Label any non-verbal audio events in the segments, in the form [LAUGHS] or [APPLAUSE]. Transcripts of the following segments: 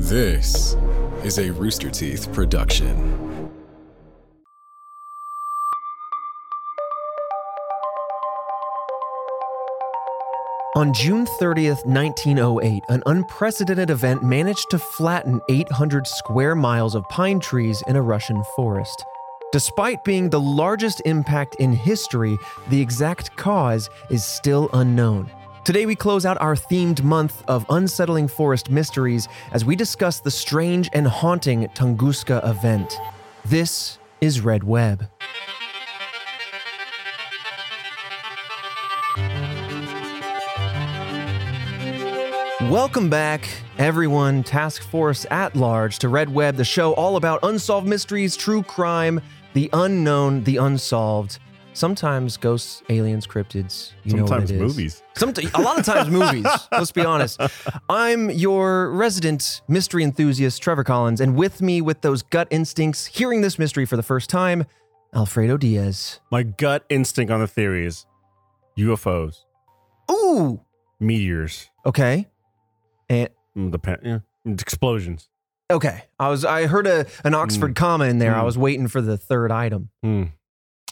This is a Rooster Teeth production. On June 30th, 1908, an unprecedented event managed to flatten 800 square miles of pine trees in a Russian forest. Despite being the largest impact in history, the exact cause is still unknown. Today, we close out our themed month of unsettling forest mysteries as we discuss the strange and haunting Tunguska event. This is Red Web. Welcome back, everyone, task force at large, to Red Web, the show all about unsolved mysteries, true crime, the unknown, the unsolved. Sometimes ghosts, aliens, cryptids. You know what Sometimes it is. movies. A lot of times movies. [LAUGHS] Let's be honest. I'm your resident mystery enthusiast, Trevor Collins, and with me, with those gut instincts, hearing this mystery for the first time, Alfredo Diaz. My gut instinct on the theory is UFOs, Ooh, meteors, okay, and mm, the pa- yeah, explosions. okay. I was I heard a an Oxford comma in there. I Mm. was waiting for the third item. Hmm.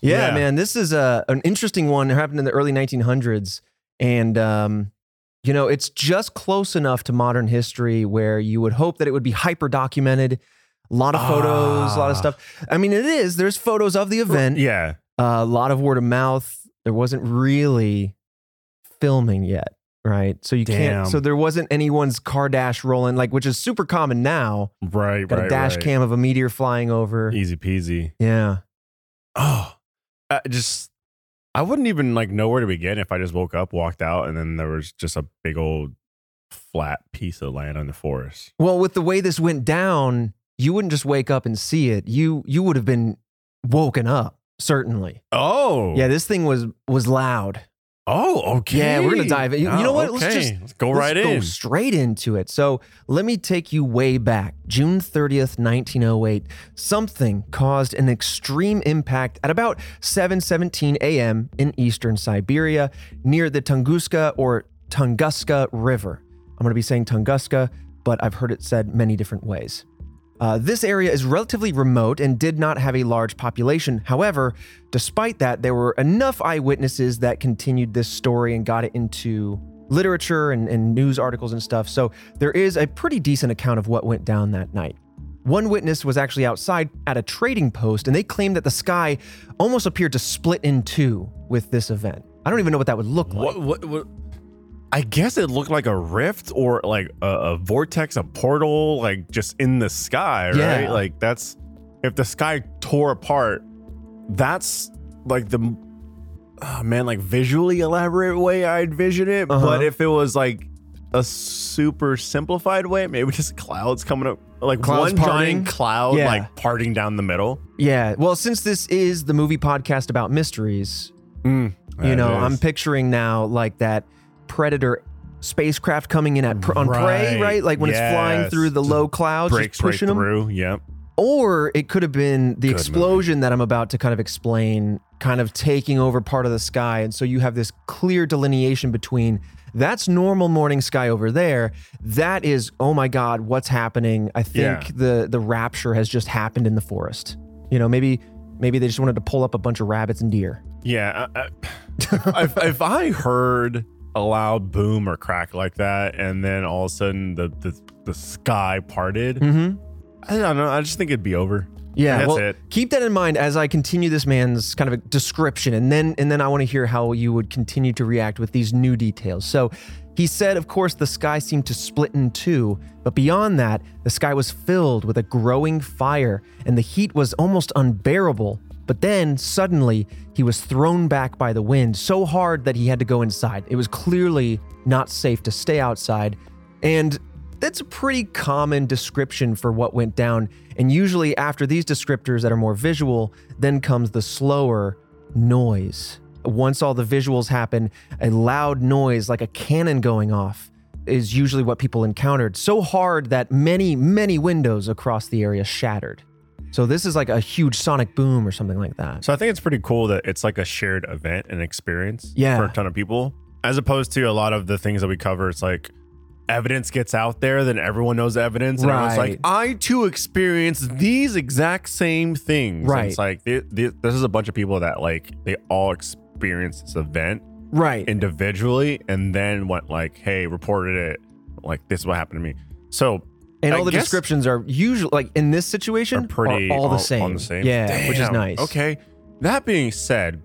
Yeah, Yeah. man, this is a an interesting one. It happened in the early 1900s, and um, you know, it's just close enough to modern history where you would hope that it would be hyper documented. A lot of photos, a lot of Ah. stuff. I mean, it is. There's photos of the event. Yeah. a lot of word of mouth. There wasn't really filming yet, right? So you Damn. can't. So there wasn't anyone's car dash rolling, like which is super common now. Right. Got right. a dash right. cam of a meteor flying over. Easy peasy. Yeah. Oh, I just I wouldn't even like know where to begin if I just woke up, walked out, and then there was just a big old flat piece of land in the forest. Well, with the way this went down, you wouldn't just wake up and see it. You you would have been woken up, certainly. Oh. Yeah, this thing was was loud. Oh. Okay. Yeah, we're gonna dive in. You- you know Oh, what? Let's just- Let's go Let's right go in. straight into it. So let me take you way back. June 30th, 1908. Something caused an extreme impact at about 7:17 a.m. in eastern Siberia near the Tunguska or Tunguska River. I'm going to be saying Tunguska, but I've heard it said many different ways. Uh, this area is relatively remote and did not have a large population. However, despite that, there were enough eyewitnesses that continued this story and got it into literature and, and news articles and stuff. So there is a pretty decent account of what went down that night. One witness was actually outside at a trading post, and they claimed that the sky almost appeared to split in two with this event. I don't even know what that would look like. What, what, what? I guess it looked like a rift or like a, a vortex, a portal, like just in the sky, right? Yeah. Like that's if the sky tore apart, that's like the oh, man, like visually elaborate way I'd vision it. Uh-huh. But if it was like a super simplified way, maybe just clouds coming up, like Clouds one parting? giant cloud, Yeah. like parting down the middle. Yeah. Well, since this is the movie podcast about mysteries, you That know, I'm picturing now like that Predator spacecraft coming in at pr- on prey, Right. right? Like when it's flying Yes. through the Just low clouds, just breaks right pushing them. through. Yep. Or it could have been the explosion that I'm about to kind of explain, kind of taking over part of the sky. And so you have this clear delineation between that's normal morning sky over there. That is, oh my God, what's happening? I think Yeah. the the rapture has just happened in the forest. You know, maybe maybe they just wanted to pull up a bunch of rabbits and deer. Yeah. I, I, [LAUGHS] if, if I heard a loud boom or crack like that, and then all of a sudden the the, the sky parted, Mm-hmm. I don't know. I just think it'd be over. Yeah, That's well, it. keep that in mind as I continue this man's kind of a description, and then and then I want to hear how you would continue to react with these new details. So, he said, of course, the sky seemed to split in two, but beyond that, the sky was filled with a growing fire, and the heat was almost unbearable. But then suddenly, he was thrown back by the wind so hard that he had to go inside. It was clearly not safe to stay outside, and that's a pretty common description for what went down. And usually, after these descriptors that are more visual, then comes the slower noise. Once all the visuals happen, a loud noise like a cannon going off is usually what people encountered. So hard that many, many windows across the area shattered. So this is like a huge sonic boom or something like that. So I think it's pretty cool that it's like a shared event and experience Yeah. for a ton of people, as opposed to a lot of the things that we cover. It's like evidence gets out there, then everyone knows the evidence. And everyone's Right. like, I too experienced these exact same things. And Right. it's like, th- th- this is a bunch of people that like, they all experienced this event Right. individually and then went like, hey, reported it. Like, this is what happened to me. So, and I all the guess- descriptions are usually like in this situation are pretty all, the same. on the same. Yeah, which is Damn. nice. Okay. That being said,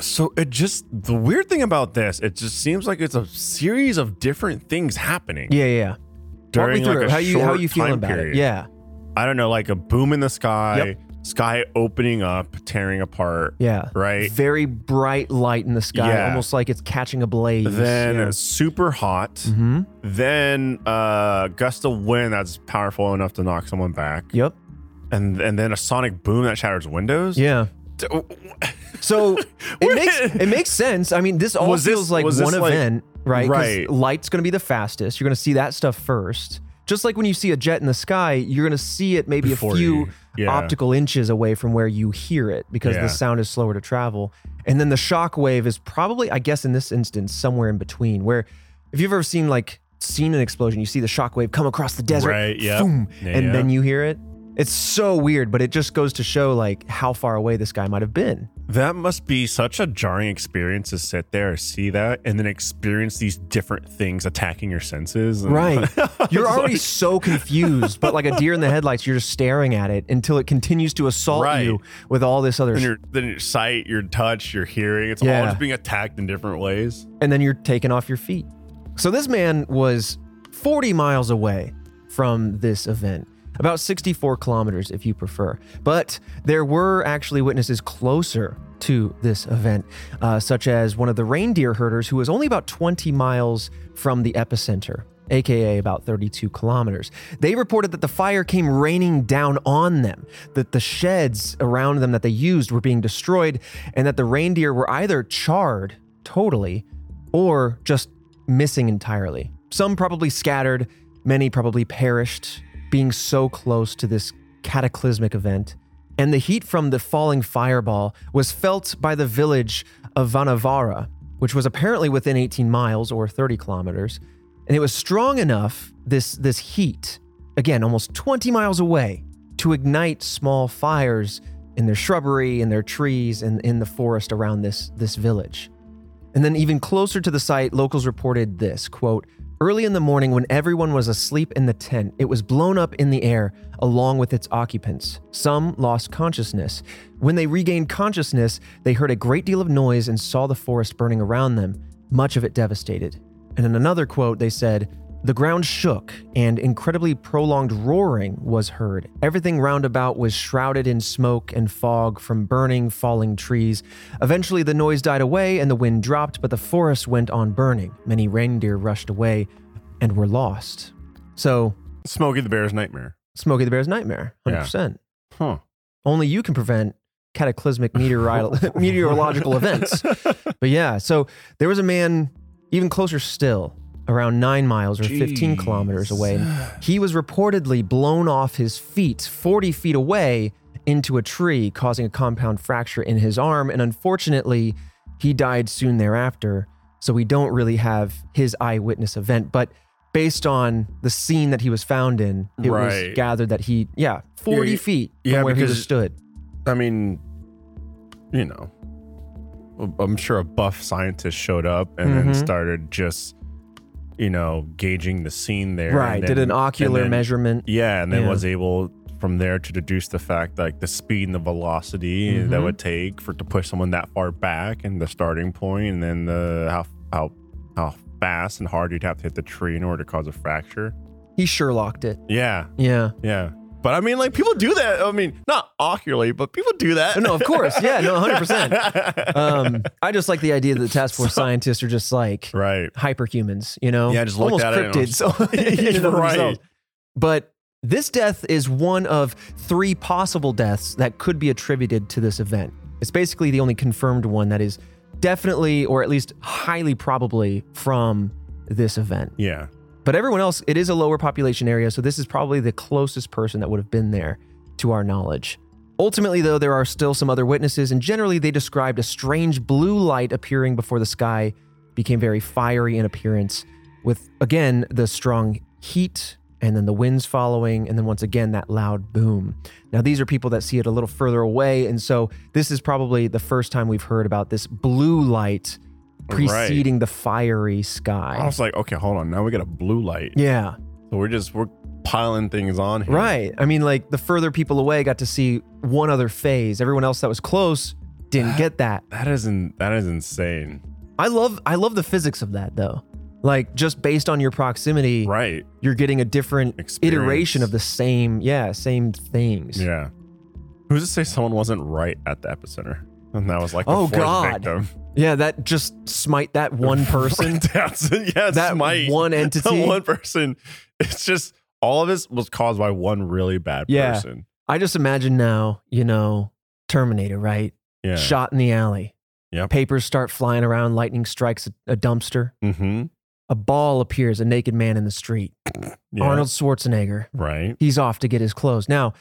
so it just the weird thing about this, it just seems like it's a series of different things happening Yeah, yeah. Walk me during through like it. a how you how short you feeling time about period. it? Yeah, I don't know, like a boom in the sky, Yep. Sky opening up, tearing apart, yeah. right? Very bright light in the sky, Yeah. almost like it's catching a blaze. Then yeah. super hot. hmm Then uh gust of wind that's powerful enough to knock someone back. Yep. And and then a sonic boom that shatters windows. Yeah. So [LAUGHS] it makes it makes sense. I mean, this all Was this- feels like was this one like- event, right? 'Cause Right. Light's going to be the fastest. You're going to see that stuff first. Just like when you see a jet in the sky, you're going to see it maybe Before a few you- yeah. optical inches away from where you hear it because Yeah. the sound is slower to travel. And then the shock wave is probably, I guess, in this instance, somewhere in between. Where if you've ever seen like seen an explosion, you see the shock wave come across the desert, Right, yep. boom, Yeah, and then you hear it. It's so weird, but it just goes to show like how far away this guy might have been. That must be such a jarring experience to sit there, see that, and then experience these different things attacking your senses. Right. [LAUGHS] You're already like- so confused, but like a deer in the headlights, you're just staring at it until it continues to assault Right. you with all this other your then your sight, your touch, your hearing, it's all just being attacked in different ways. and then you're taken off your feet. So this man was 40 miles away from this event. About 64 kilometers, if you prefer. But there were actually witnesses closer to this event, uh, such as one of the reindeer herders who was only about 20 miles from the epicenter, aka about 32 kilometers. They reported that the fire came raining down on them, that the sheds around them that they used were being destroyed, and that the reindeer were either charred totally or just missing entirely. Some probably scattered, many probably perished, being so close to this cataclysmic event. And the heat from the falling fireball was felt by the village of Vanavara, which was apparently within 18 miles or 30 kilometers. And it was strong enough, this, this heat, again, almost 20 miles away, to ignite small fires in their shrubbery, in their trees, and in the forest around this, this village. And then even closer to the site, locals reported this quote, Early in the morning, when everyone was asleep in the tent, it was blown up in the air along with its occupants. Some lost consciousness. When they regained consciousness, they heard a great deal of noise and saw the forest burning around them, much of it devastated. And in another quote, they said, the ground shook, and incredibly prolonged roaring was heard. Everything roundabout was shrouded in smoke and fog from burning, falling trees. Eventually, the noise died away and the wind dropped, but the forest went on burning. Many reindeer rushed away and were lost. So, Smokey the Bear's nightmare. Smokey the Bear's nightmare, 100%. Huh. Only you can prevent cataclysmic meteorolo- [LAUGHS] meteorological events. [LAUGHS] But yeah, so there was a man even closer still, around nine miles or 15 kilometers away. He was reportedly blown off his feet 40 feet away into a tree, causing a compound fracture in his arm. And unfortunately, he died soon thereafter. So we don't really have his eyewitness event. But based on the scene that he was found in, it was gathered that he, yeah, 40 Yeah, feet from yeah, where he was because- stood. I mean, you know, I'm sure a buff scientist showed up and then Mhm. started just, you know, gauging the scene there. and Right. Did an ocular then- measurement. Yeah, and then Yeah. was able from there to deduce the fact like the speed and the velocity that Mhm. would take for to push someone that far back and the starting point and then the how how how fast and hard you'd have to hit the tree in order to cause a fracture. He Sherlocked it. Yeah, Yeah. yeah. But I mean, like people do that. I mean, not ocularly, but people do that. No, of course. Yeah, no, 100%. [LAUGHS] Um, I just like the idea that the task force scientists are just like right. hyperhumans, you know? Yeah, just looked almost at it cryptids. So, and of Right. themselves. But this death is one of three possible deaths that could be attributed to this event. It's basically the only confirmed one that is definitely, or at least highly probably, from this event. Yeah. But everyone else, it is a lower population area, so this is probably the closest person that would have been there to our knowledge. Ultimately, though, there are still some other witnesses, and generally they described a strange blue light appearing before the sky became very fiery in appearance, with again the strong heat and then the winds following, and then once again that loud boom. Now, these are people that see it a little further away, and so this is probably the first time we've heard about this blue light preceding the fiery sky. I was like, okay, hold on. Now we got a blue light. yeah, So we're just we're piling things on here. right. I mean, like the further people away got to see one other phase. Everyone else that was close didn't get that. That is in, that is insane. I love I love the physics of that though. Like just based on your proximity, Right. you're getting a different Experience. iteration of the same, yeah, same things. Yeah. Who's to say someone wasn't right at the epicenter? And that was like the Oh, God. victim. Yeah, that just smite that [LAUGHS] one person. Yeah, that smite. one [LAUGHS] entity. The one person. It's just all of this was caused by one really bad Yeah. person. I just imagine now, you know, Terminator, right? Yeah. Shot in the alley. Yep. Papers start flying around, lightning strikes a, a dumpster. Mm-hmm. A ball appears, a naked man in the street. Yeah. Arnold Schwarzenegger. Right. He's off to get his clothes. Now,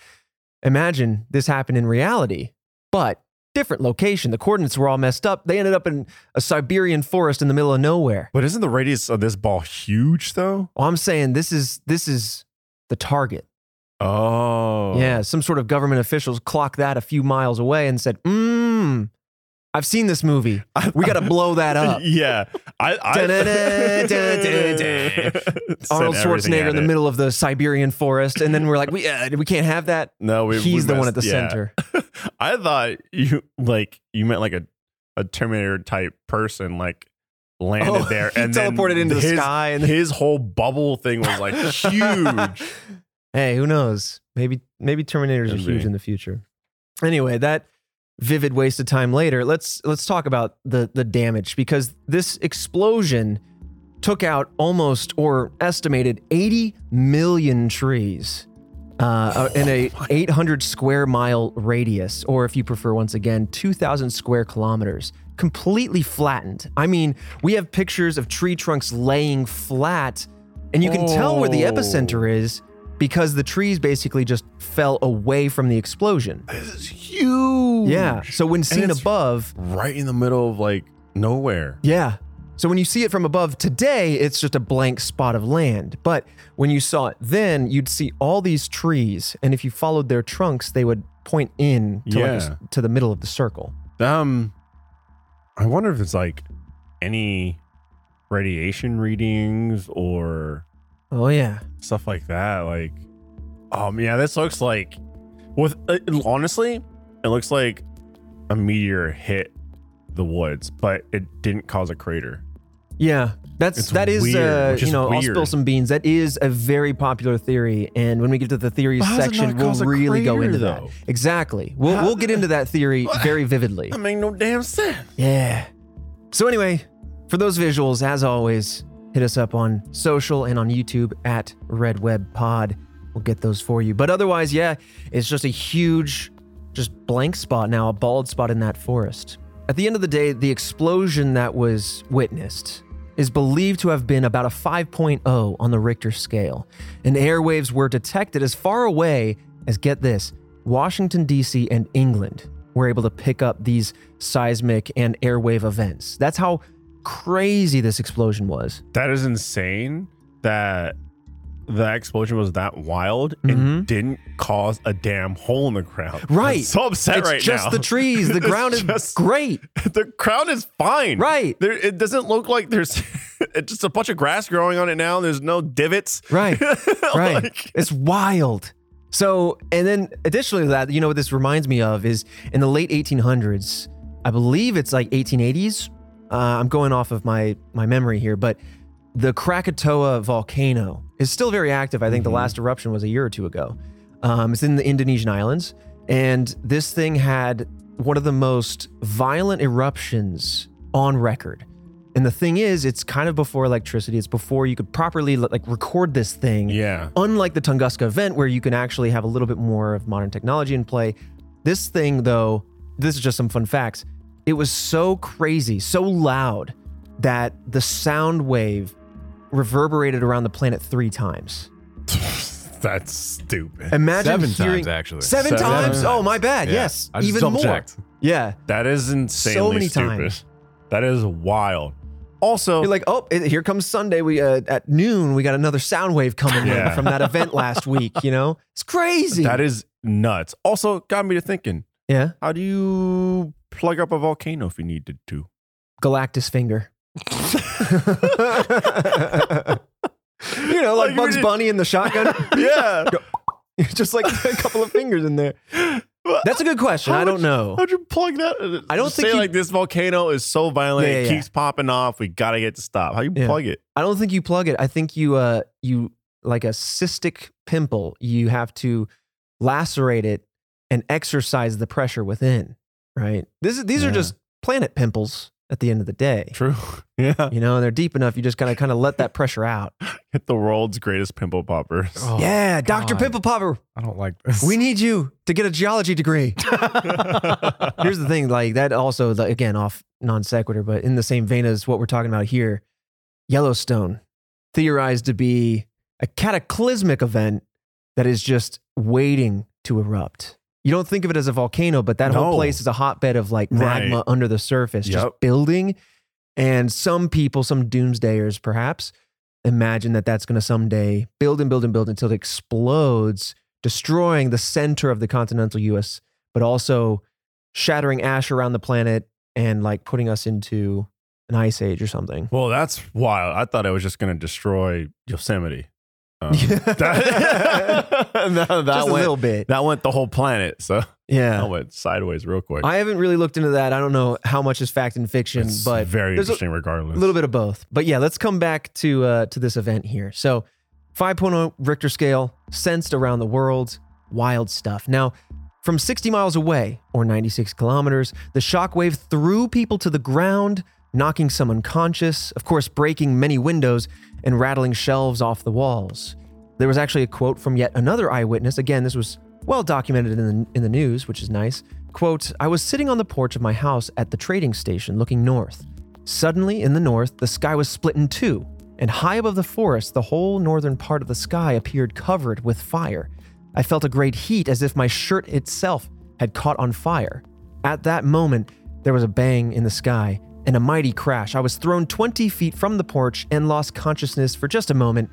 imagine this happened in reality, but different location. The coordinates were all messed up. They ended up in a Siberian forest in the middle of nowhere. But isn't the radius of this ball huge though? Well, I'm saying this is this is the target. Oh. Yeah, some sort of government officials clocked that a few miles away and said, "Mmm, I've seen this movie. [LAUGHS] We got to blow that up." [LAUGHS] yeah. I, I [LAUGHS] Arnold Schwarzenegger in the middle of the Siberian forest, and then we're like, "We uh, we can't have that." No, we, He's we the one at the yeah. center. I thought you like you meant like a, a Terminator type person like landed Oh, there he and then teleported into the his, sky and- his whole bubble thing was like huge. [LAUGHS] Hey, who knows? Maybe maybe Terminators are Could huge in the future. Anyway, that vivid waste of time later. Let's let's talk about the the damage because this explosion took out almost or estimated 80 million trees uh, in a 800 square mile radius, or if you prefer, once again, 2,000 square kilometers, completely flattened. I mean, we have pictures of tree trunks laying flat, and you can tell where the Oh. epicenter is because the trees basically just fell away from the explosion. This is huge. Yeah. So when seen above, Right in the middle of like nowhere. Yeah. So when you see it from above today, it's just a blank spot of land. But when you saw it then, you'd see all these trees, and if you followed their trunks, they would point in to, like a to the middle of the circle. Um I wonder if it's like any radiation readings or Oh yeah. stuff like that. Like, um, yeah, this looks like, with uh, honestly, it looks like a meteor hit the woods, but it didn't cause a crater. Yeah. That's It's that is weird, uh, you know I'll spill some beans. That is a very popular theory, and when we get to the theories But how does it section, we'll really go into though? that. Exactly. We'll How- we'll get into that theory very vividly. That make no damn sense. Yeah. So anyway, for those visuals, as always, hit us up on social and on YouTube at Red Web Pod. We'll get those for you. But otherwise, yeah, it's just a huge, just blank spot now, a bald spot in that forest. At the end of the day, the explosion that was witnessed is believed to have been about a 5.0 on the Richter scale, and airwaves were detected as far away as, get this, Washington, D.C. and England were able to pick up these seismic and airwave events. That's how crazy this explosion was. That is insane that the explosion was that wild and didn't cause a damn hole in the ground. Right. I'm so upset it's right just now. the trees. The [LAUGHS] ground is just- great. [LAUGHS] the ground is fine. Right. There, it doesn't look like there's [LAUGHS] it's just a bunch of grass growing on it now. There's no divots. Right. Right. Like- it's wild. So, and then additionally to that, you know what this reminds me of is in the late 1800s, I believe it's like 1880s. Uh, I'm going off of my my memory here, but the Krakatoa volcano is still very active. I think the Mhm. last eruption was a year or two ago. Um, it's in the Indonesian islands, and this thing had one of the most violent eruptions on record. And the thing is, it's kind of before electricity. It's before you could properly like record this thing. yeah. Unlike the Tunguska event, where you can actually have a little bit more of modern technology in play, this thing, though, this is just some fun facts. It was so crazy, so loud that the sound wave reverberated around the planet three times. [LAUGHS] That's stupid. Imagine Seven hearing times, actually. Seven, Seven times? times. Oh, my bad. Yeah. Yes, I even double more. checked. Yeah, That is insanely so many stupid. times. That is wild. Also, You're like, oh, here comes Sunday. We uh, at noon we got another sound wave coming Yeah. in from that event last [LAUGHS] week. You know, it's crazy. that is nuts. Also, got me to thinking. yeah, How do you plug up a volcano if you needed to? Galactus finger. [LAUGHS] you know, like Like, Bugs Bunny in the shotgun. [LAUGHS] Yeah. [LAUGHS] Just like a couple of fingers in there. That's a good question. How I don't would- know. How'd you plug that? I don't think say you- like this volcano is so violent, Yeah, yeah, it yeah. keeps popping off. We gotta get to stop. How you Yeah. plug it? I don't think you plug it. I think you uh you like a cystic pimple, you have to lacerate it and exercise the pressure within, right? This is these are just planet pimples at the end of the day. True. [LAUGHS] Yeah. You know, they're deep enough you just gotta kind of let that pressure out. [LAUGHS] Hit the world's greatest pimple poppers. [LAUGHS] Oh, yeah, Dr. Pimple Popper, I don't like this. we need you to get a geology degree. Here's the thing, like that also the, again off non sequitur, but in the same vein as what we're talking about here, Yellowstone theorized to be a cataclysmic event that is just waiting to erupt. You don't think of it as a volcano, but that whole place is a hotbed of like magma Right. under the surface, just building. And some people, some doomsdayers perhaps, imagine that that's going to someday build and build and build until it explodes, destroying the center of the continental US, but also shattering ash around the planet and like putting us into an ice age or something. Well, that's wild. I thought it was just gonna destroy Yosemite. Um, [LAUGHS] [LAUGHS] that, [LAUGHS] that Just a went, little bit. that went the whole planet. So that Yeah. went sideways real quick. I haven't really looked into that. I don't know how much is fact and fiction, It's but very there's a- interesting regardless. A little bit of both. But yeah, let's come back to uh, to this event here. So, 5.0 Richter scale, sensed around the world, wild stuff. Now, from 60 miles away, or 96 kilometers, the shockwave threw people to the ground, knocking some unconscious, of course, breaking many windows and rattling shelves off the walls. There was actually a quote from yet another eyewitness. Again, this was well documented in the, in the news, which is nice. Quote, I was sitting on the porch of my house at the trading station looking north. Suddenly, in the north, the sky was split in two, and high above the forest, the whole northern part of the sky appeared covered with fire. I felt a great heat as if my shirt itself had caught on fire. At that moment, there was a bang in the sky and a mighty crash. I was thrown 20 feet from the porch and lost consciousness for just a moment.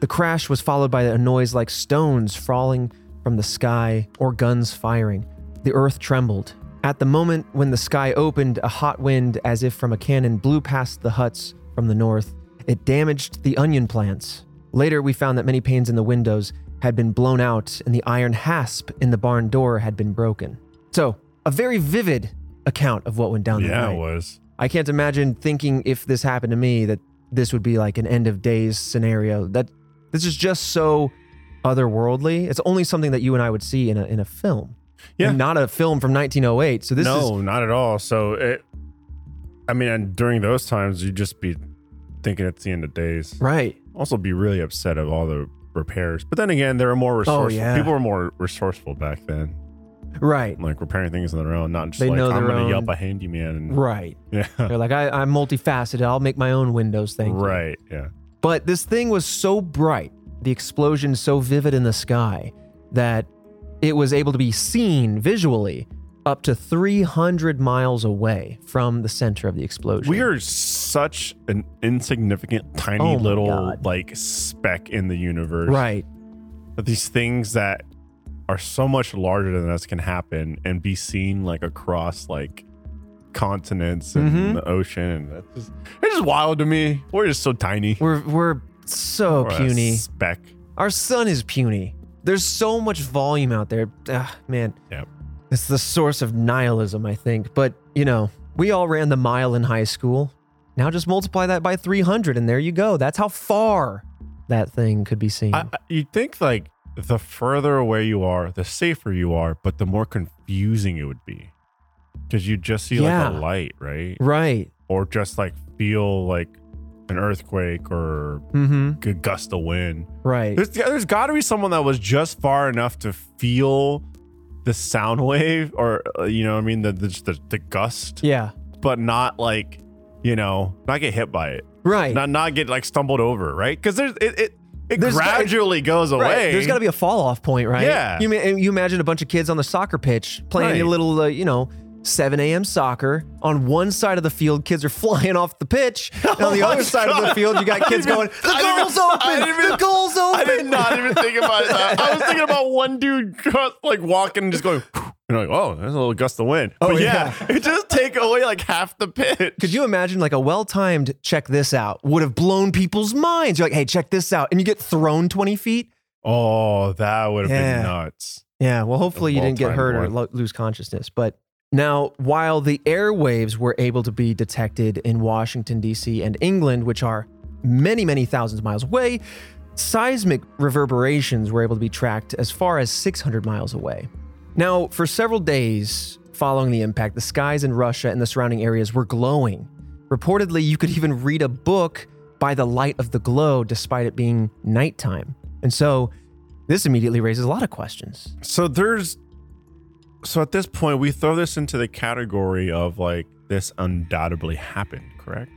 The crash was followed by a noise like stones falling from the sky or guns firing. The earth trembled. At the moment when the sky opened, a hot wind, as if from a cannon, blew past the huts from the north. It damaged the onion plants. Later, we found that many panes in the windows had been blown out and the iron hasp in the barn door had been broken. So, a very vivid account of what went down that yeah, night. it was. I can't imagine thinking if this happened to me that this would be like an end of days scenario. That this is just so otherworldly. It's only something that you and I would see in a in a film. Yeah. And not a film from 1908. So this no, is not at all. So it, I mean, and during those times, you'd just be thinking it's the end of days. right. Also, be really upset of all the repairs. But then again, there were more oh, resourceful. Oh, yeah. People were more resourceful back then, Right. like repairing things on their own, not just They like know I'm their gonna own- yelp a handyman. And, Right. [LAUGHS] Yeah. They're like, I, I'm multifaceted. I'll make my own windows. You. right. Yeah. But this thing was so bright, the explosion so vivid in the sky, that it was able to be seen visually up to 300 miles away from the center of the explosion. We are such an insignificant, tiny Oh my little God. like speck in the universe. Right. But these things that are so much larger than us can happen and be seen like across like continents and Mhm. the ocean. And that's just, it's just wild to me. We're just so tiny. We're, we're so We're puny. speck. Our sun is puny. There's so much volume out there. Ah, man. Yep. It's the source of nihilism, I think. But, you know, we all ran the mile in high school. Now just multiply that by 300 and there you go. That's how far that thing could be seen. You'd think like the further away you are, the safer you are, but the more confusing it would be. Because you just see Yeah. like a light, right? right. Or just like feel like an earthquake or Mm-hmm. a gust of wind. Right. There's, there's got to be someone that was just far enough to feel the sound wave or, uh, you know, what I mean, the, the, the, the gust, yeah. but not like, you know, not get hit by it, Right. not not get like stumbled over, right? Because there's it it, it There's gradually goes away. Right. There's got to be a fall off point, right? Yeah. You you imagine a bunch of kids on the soccer pitch playing a little, uh, you know, 7 a.m. soccer. On one side of the field, kids are [LAUGHS] flying off the pitch. And [LAUGHS] on the Oh other side of the field, you got kids going, the I goal's open! even- the goal's open! I did not even think about that. I was thinking about [LAUGHS] one dude like walking and just going, and like, oh, there's a little gust of wind. Oh, but yeah, [LAUGHS] it just take away like half the pitch. Could you imagine like a well-timed check this out would have blown people's minds? You're like, hey, check this out. And you get thrown 20 feet. Oh, that would have Yeah. been nuts. Yeah, well, hopefully you didn't get hurt or lo- lose consciousness. But now, while the airwaves were able to be detected in Washington, D.C. and England, which are many, many thousands of miles away, seismic reverberations were able to be tracked as far as 600 miles away. Now, for several days following the impact, the skies in Russia and the surrounding areas were glowing. Reportedly, you could even read a book by the light of the glow despite it being nighttime. And so, this immediately raises a lot of questions. So there's, so at this point, we throw this into the category of like this undoubtedly happened, correct?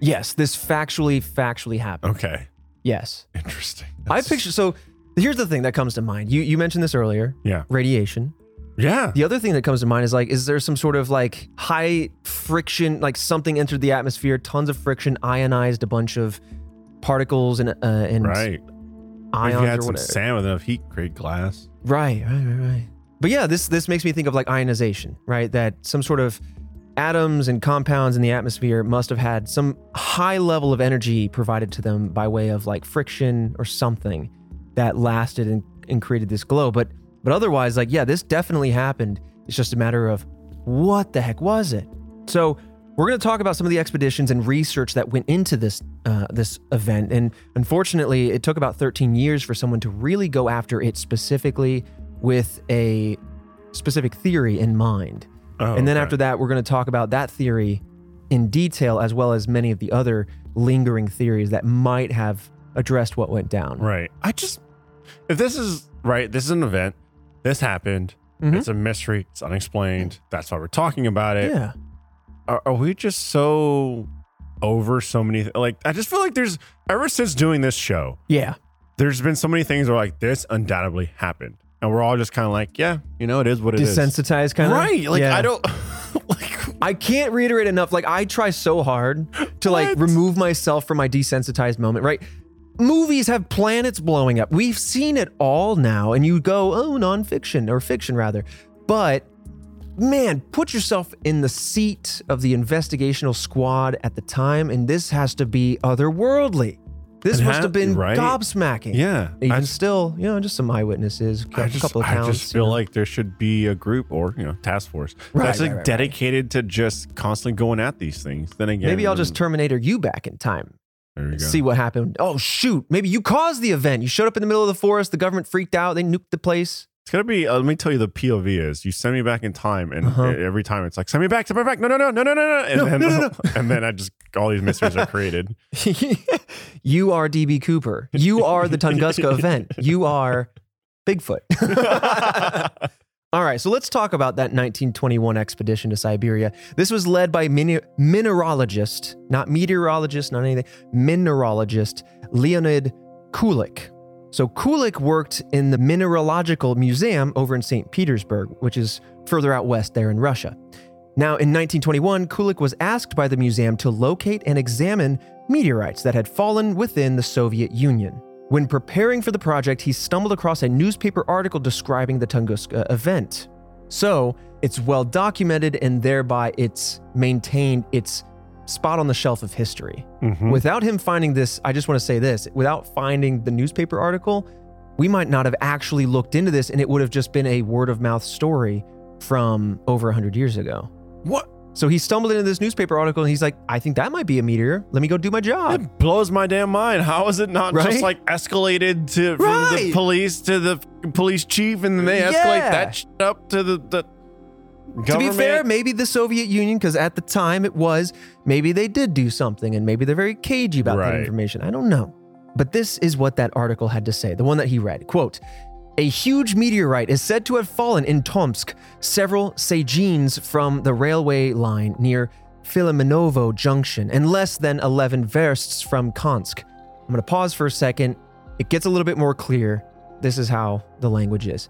Yes, this factually, factually happened. Okay, Yes. interesting. I picture, so here's the thing that comes to mind. You, you mentioned this earlier Yeah, radiation. yeah. The other thing that comes to mind is like, is there some sort of like high friction, like something entered the atmosphere, tons of friction, ionized a bunch of particles and, uh, and Right. If you had some sand with enough heat, create glass. Right, right, right, right. But yeah, this this makes me think of like ionization, right? That some sort of atoms and compounds in the atmosphere must have had some high level of energy provided to them by way of like friction or something that lasted and, and created this glow. But but otherwise, like yeah, this definitely happened. It's just a matter of what the heck was it? So we're going to talk about some of the expeditions and research that went into this uh, this event, and unfortunately, it took about 13 years for someone to really go after it specifically with a specific theory in mind. Oh, and then after that, we're going to talk about that theory in detail, as well as many of the other lingering theories that might have addressed what went down. Right. I just, if this is right, this is an event. This happened. Mhm. It's a mystery. It's unexplained. That's why we're talking about it. Yeah. Are, are we just so over so many? Th- like, I just feel like there's ever since doing this show, Yeah. there's been so many things where like this undoubtedly happened, and we're all just kind of like, yeah, you know, it is what it is. Desensitized kind of. Right. Like Yeah. I don't. [LAUGHS] like I can't reiterate enough. Like I try so hard to like remove myself from my desensitized moment, right? Movies have planets blowing up. We've seen it all now, and you go, oh, nonfiction or fiction rather. But man, put yourself in the seat of the investigational squad at the time, and this has to be otherworldly. This must ha- have been right? gobsmacking. yeah. Even I still, you know, just some eyewitnesses, I a just, couple of I accounts. just you feel know. like there should be a group or you know task force Right, that's like right, right, right. dedicated to just constantly going at these things. Then again, maybe I'll just Terminator you back in time. There you go. see what happened. Oh shoot, maybe you caused the event. You showed up in the middle of the forest. The government freaked out. They nuked the place. It's gonna be. Uh, let me tell you, the POV is you send me back in time, and Uh-huh. every time it's like send me back, send me back. No, no, no, no, no, no, no. And No, then, no, no, [LAUGHS] no. and then I just all these mysteries are created. [LAUGHS] you are DB Cooper. You are the Tunguska event. You are Bigfoot. [LAUGHS] All right, so let's talk about that 1921 expedition to Siberia. This was led by mineralogist, not meteorologist, not anything, mineralogist Leonid Kulik. So Kulik worked in the Mineralogical Museum over in St. Petersburg, which is further out west there in Russia. Now, in 1921, Kulik was asked by the museum to locate and examine meteorites that had fallen within the Soviet Union. When preparing for the project, he stumbled across a newspaper article describing the Tunguska event. So, it's well documented and thereby it's maintained its spot on the shelf of history. Mhm. Without him finding this, I just want to say this without finding the newspaper article, we might not have actually looked into this and it would have just been a word of mouth story from over 100 years ago. What? So he stumbled into this newspaper article and he's like, I think that might be a meteor. Let me go do my job. It blows my damn mind. How is it not Right? just like escalated to from Right. the police to the f- police chief, and then they escalate Yeah. that shit up to the the To government? be fair, maybe the Soviet Union, because at the time it was, maybe they did do something and maybe they're very cagey about that Right. information. I don't know. But this is what that article had to say, the one that he read. Quote, a huge meteorite is said to have fallen in Tomsk, several sajins from the railway line near Filimonovo Junction, and less than 11 versts from Kansk. I'm going to pause for a second. It gets a little bit more clear. This is how the language is.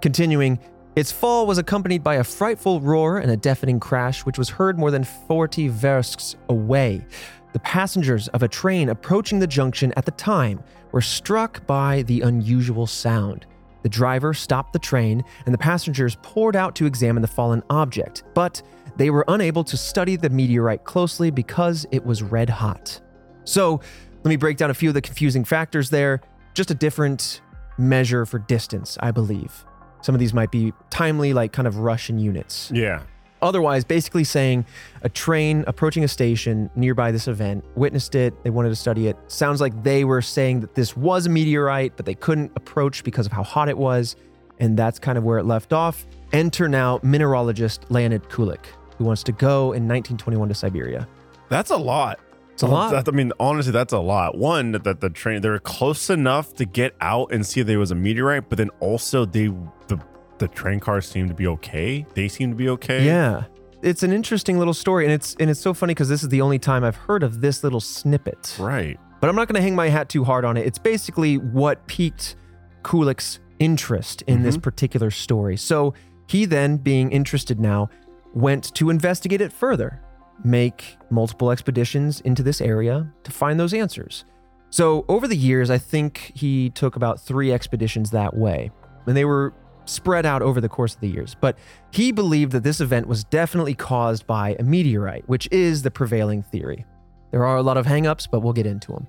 Continuing, Its fall was accompanied by a frightful roar and a deafening crash, which was heard more than 40 versts away. The passengers of a train approaching the junction at the time were struck by the unusual sound. The driver stopped the train, and the passengers poured out to examine the fallen object, but they were unable to study the meteorite closely because it was red hot. So, let me break down a few of the confusing factors there. Just a different measure for distance, I believe. Some of these might be timely, like kind of Russian units. Yeah. Otherwise, basically saying a train approaching a station nearby this event, witnessed it, they wanted to study it. Sounds like they were saying that this was a meteorite, but they couldn't approach because of how hot it was. And that's kind of where it left off. Enter now mineralogist Leonid Kulik, who wants to go in 1921 to Siberia. That's a lot. It's a lot. That- I mean, honestly, that's a lot. One, that the train they were close enough to get out and see if there was a meteorite, but then also they the the train cars seem to be okay. They seem to be okay. Yeah. It's an interesting little story and it's and it's so funny because this is the only time I've heard of this little snippet. Right. But I'm not going to hang my hat too hard on it. It's basically what piqued Kulik's interest in this mm-hmm. particular story. So he then, being interested now, went to investigate it further, make multiple expeditions into this area to find those answers. So over the years, I think he took about three expeditions that way, and they were spread out over the course of the years. But he believed that this event was definitely caused by a meteorite, which is the prevailing theory. There are a lot of hangups, but we'll get into them.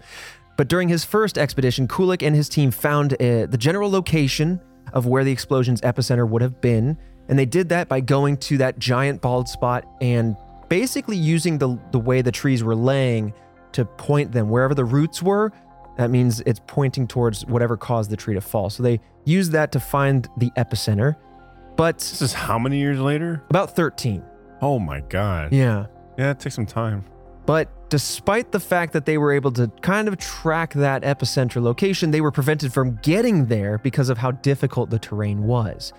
But during his first expedition, Kulik and his team found uh, the general location of where the explosion's epicenter would have been, and they did that by going to that giant bald spot and basically using the the way the trees were laying to point them wherever the roots were. That means it's pointing towards whatever caused the tree to fall. So they used that to find the epicenter. But This is how many years later? about 13. Oh my god. Yeah. Yeah, it takes some time. But despite the fact that they were able to kind of track that epicenter location, they were prevented from getting there because of how difficult the terrain was.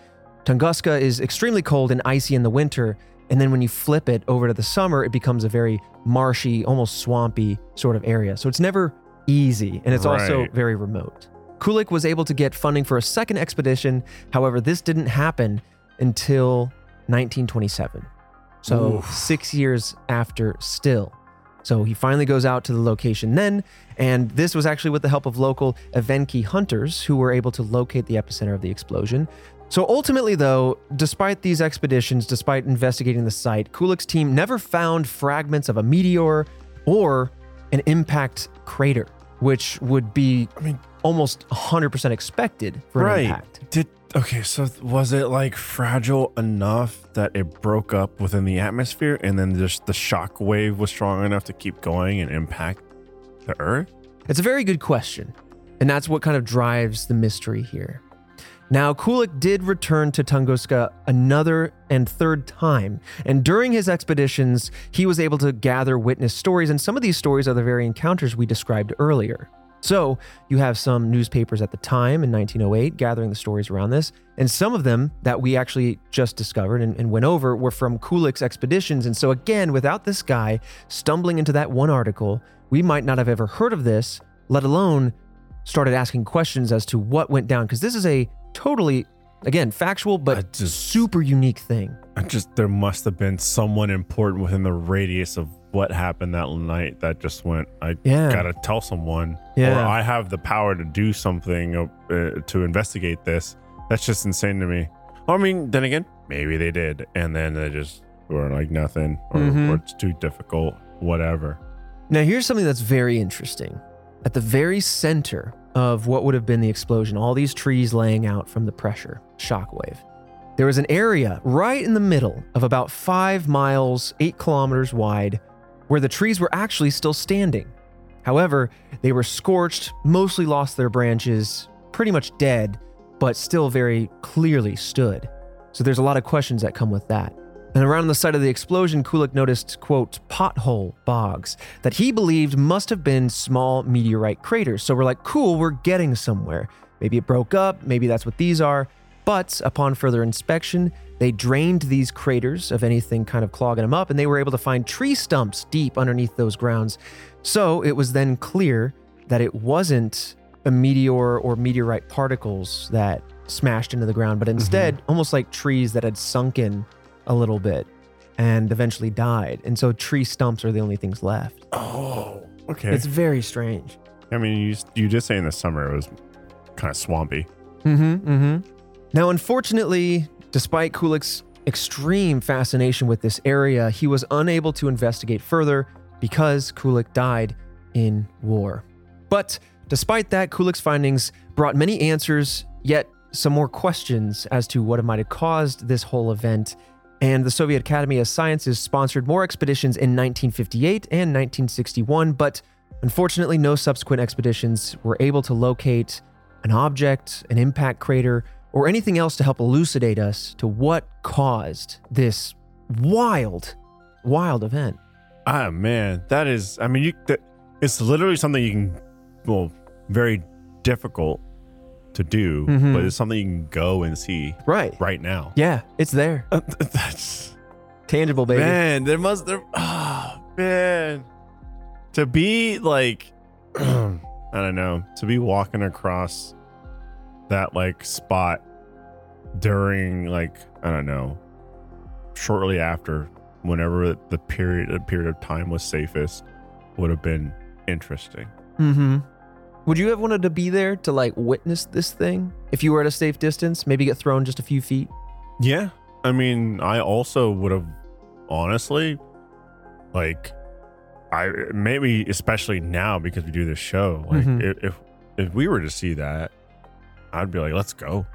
Tunguska is extremely cold and icy in the winter, and then when you flip it over to the summer, it becomes a very marshy, almost swampy sort of area. So it's never easy, and it's also very remote. Kulik was able to get funding for a second expedition. However, this didn't happen until 1927. So Oof. six years after still. So he finally goes out to the location then, and this was actually with the help of local Evenki hunters who were able to locate the epicenter of the explosion. So ultimately, though, despite these expeditions, despite investigating the site, Kulik's team never found fragments of a meteor or an impact crater, which would be, I mean, almost 100% expected for an impact. Did okay, so was it like fragile enough that it broke up within the atmosphere and then just the shock wave was strong enough to keep going and impact the earth? It's a very good question. And that's what kind of drives the mystery here. Now, Kulik did return to Tunguska another and third time, and during his expeditions, he was able to gather witness stories, and some of these stories are the very encounters we described earlier. So, you have some newspapers at the time in 1908 gathering the stories around this, and some of them that we actually just discovered and, and went over were from Kulik's expeditions. And so, again, without this guy stumbling into that one article, we might not have ever heard of this, let alone started asking questions as to what went down, because this is a totally, again, factual, but just- super unique thing. I just there must have been someone important within the radius of what happened that night that just went I Yeah. gotta tell someone Yeah. or I have the power to do something uh, to investigate this. That's just insane to me. I mean, then again, maybe they did, and then they just were like nothing, or, Mhm. or it's too difficult, whatever. Now, here's something that's very interesting. At the very center of what would have been the explosion, all these trees laying out from the pressure, shockwave, there was an area right in the middle of about five miles, eight kilometers wide, where the trees were actually still standing. However, they were scorched, mostly lost their branches, pretty much dead, but still very clearly stood. So there's a lot of questions that come with that. And around the site of the explosion, Kulik noticed, quote, pothole bogs that he believed must have been small meteorite craters. So we're like, cool, we're getting somewhere. Maybe it broke up, maybe that's what these are. But upon further inspection, they drained these craters of anything kind of clogging them up, and they were able to find tree stumps deep underneath those grounds. So it was then clear that it wasn't a meteor or meteorite particles that smashed into the ground, but mm-hmm. instead almost like trees that had sunken a little bit and eventually died. And so tree stumps are the only things left. Oh, okay. It's very strange. I mean, you you did say in the summer it was kind of swampy. Mm-hmm. Mm-hmm. Now, unfortunately, despite Kulik's extreme fascination with this area, he was unable to investigate further because Kulik died in war. But despite that, Kulik's findings brought many answers, yet some more questions as to what might have caused this whole event. And the Soviet Academy of Sciences sponsored more expeditions in 1958 and 1961, but unfortunately, no subsequent expeditions were able to locate an object, an impact crater, or anything else to help elucidate us to what caused this wild, wild event. Ah, man, that is. I mean, you. That, it's literally something you can. Well, very difficult to do, Mhm. but it's something you can go and see Right. right now. Yeah, it's there. [LAUGHS] That's Tangible, baby. man. There must there. Oh man, to be like, [CLEARS THROAT] I don't know, to be walking across that like spot during like I don't know, shortly after whenever the period the period of time was safest would have been interesting. Mm-hmm. Would you have wanted to be there to like witness this thing? If you were at a safe distance, maybe get thrown just a few feet? Yeah. I mean, I also would have honestly like I maybe especially now because we do this show, like Mhm. if, if if we were to see that, I'd be like, let's go.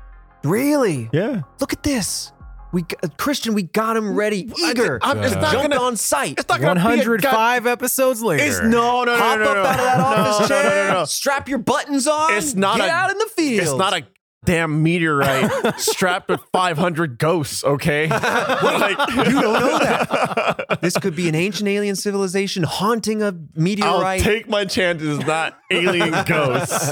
Really? Yeah. Look at this. We got, uh, Christian, we got him ready, eager. I'm- it's not Jumped gonna- on site. It's not gonna be a god- 105 episodes later. It's no, no, no, Hop no, no, up no. out of that office no, no, chair. no, no, no. Strap your buttons on. It's not get a- out in the field. It's not a damn meteorite [LAUGHS] strapped with 500 ghosts, okay? [LAUGHS] like, You don't know that. [LAUGHS] This could be an ancient alien civilization haunting a I'll meteorite. take my chances, not alien ghosts.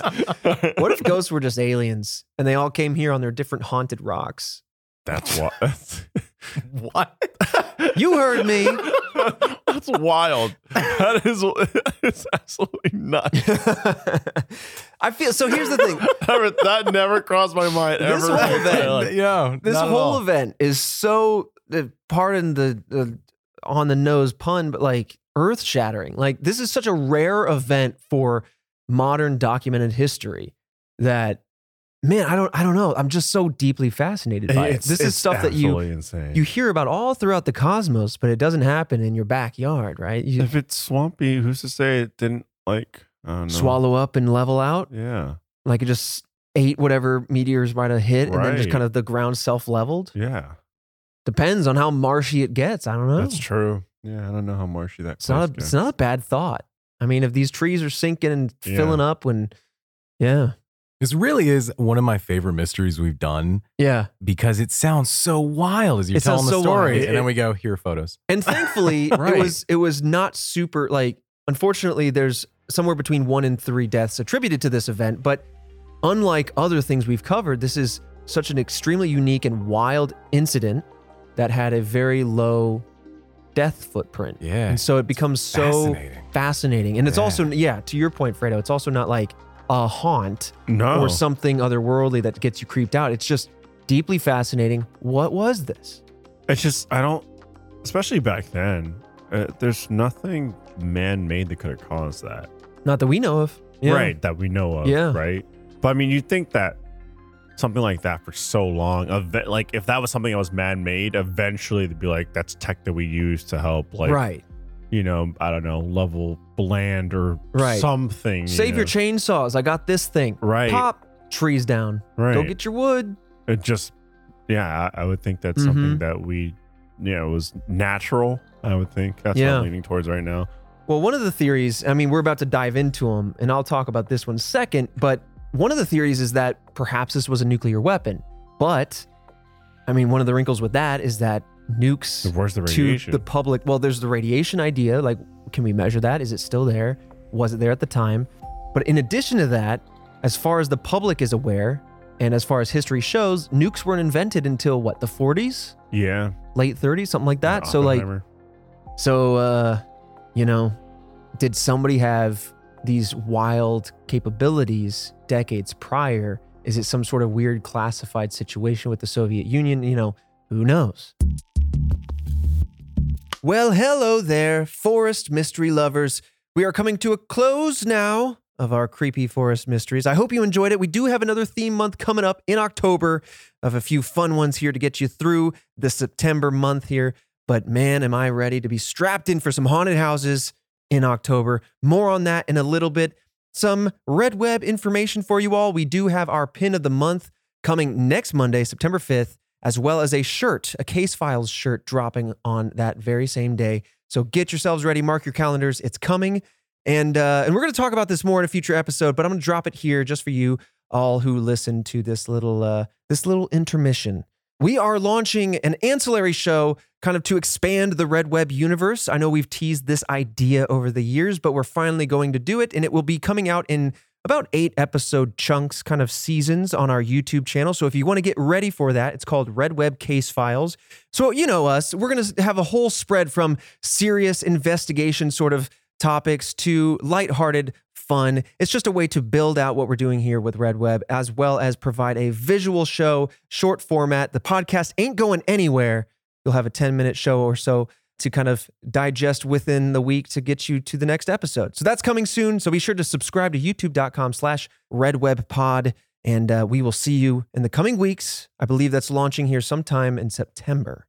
what if ghosts were just aliens and they all came here on their different haunted rocks? That's what. [LAUGHS] what? You heard me. [LAUGHS] That's wild. That is [LAUGHS] it's absolutely nuts. I feel so. Here's the thing. That never crossed my mind This ever. whole event- no, This whole event is so, uh, pardon the uh, on the nose pun, but like earth shattering. Like this is such a rare event for modern documented history that, man, I don't, I don't know. I'm just so deeply fascinated by it. it's- This is stuff that you insane. you hear about all throughout the cosmos, but it doesn't happen in your backyard, right? You if it's swampy, who's to say it didn't like I don't know. swallow up and level out, Yeah, like it just ate whatever meteors might have hit, and then just kind of the ground self leveled. yeah, Depends on how marshy it gets. I don't know. that's true. Yeah, I don't know how marshy that. It's not. A, gets. it's not a bad thought. I mean, if these trees are sinking and Yeah. filling up, when, yeah, This really is one of my favorite mysteries we've done yeah, because it sounds so wild as you're It telling the so story, and then we go here are photos. and thankfully, [LAUGHS] Right. it was it was not super. Like, unfortunately, there's somewhere between one and three deaths attributed to this event. But unlike other things we've covered, this is such an extremely unique and wild incident that had a very low death footprint. Yeah, and so it becomes so fascinating. fascinating. And it's Yeah. also, yeah, to your point, Fredo, it's also not like a haunt no. or something otherworldly that gets you creeped out. It's just deeply fascinating. What was this? It's just I don't, especially back then. Uh, there's nothing man-made that could have caused that, Not that we know of. Yeah. right? That we know of, Yeah. right? But I mean, you think that something like that for so long, eve- like if that was something that was man-made, eventually they'd be like, "That's tech that we use to help, like, right. You know, I don't know, level bland or Right. something." you Save your know? chainsaws. I got this thing. Right. Pop trees down. right? Go get your wood. it just yeah I, I would think that's something mm-hmm. that we you know was natural i would think that's what Yeah. i'm leaning towards right now Well, one of the theories, I mean, we're about to dive into them, and I'll talk about this one second, but one of the theories is that perhaps this was a nuclear weapon. But, I mean, one of the wrinkles with that is that nukes where's the to radiation the public. Well, there's the radiation idea. Like, can we measure that? Is it still there? Was it there at the time? But in addition to that, as far as the public is aware, and as far as history shows, nukes weren't invented until what, the 40s? yeah Late 30s, something like that. So, like, Oppenheimer. so, uh, you know, did somebody have these wild capabilities decades prior Is it some sort of weird classified situation with the Soviet Union? You know, who knows? Well, hello there, forest mystery lovers. We are coming to a close now of our creepy forest mysteries. I hope you enjoyed it. We do have another theme month coming up in October of a few fun ones here to get you through the September month here. But man, am I ready to be strapped in for some haunted houses in October. More on that in a little bit. Some Red Web information for you all. We do have our pin of the month coming next Monday, September 5th, as well as a shirt, a Case Files shirt dropping on that very same day. So get yourselves ready, mark your calendars. It's coming. And uh, and we're going to talk about this more in a future episode, but I'm going to drop it here just for you all who listen to this little uh, this little intermission. We are launching an ancillary show kind of to expand the Red Web universe. I know we've teased this idea over the years, but we're finally going to do it, and it will be coming out in about eight episode chunks, kind of seasons on our YouTube channel. So if you want to get ready for that, it's called Red Web Case Files. So, you know us, we're going to have a whole spread from serious investigation sort of topics to lighthearted fun. It's just a way to build out what we're doing here with Red Web, as well as provide a visual show, short format. The podcast ain't going anywhere. You'll have a 10 minute show or so to kind of digest within the week to get you to the next episode. So that's coming soon. So be sure to subscribe to youtube.com slash redwebpod. And uh, we will see you in the coming weeks. I believe that's launching here sometime in September.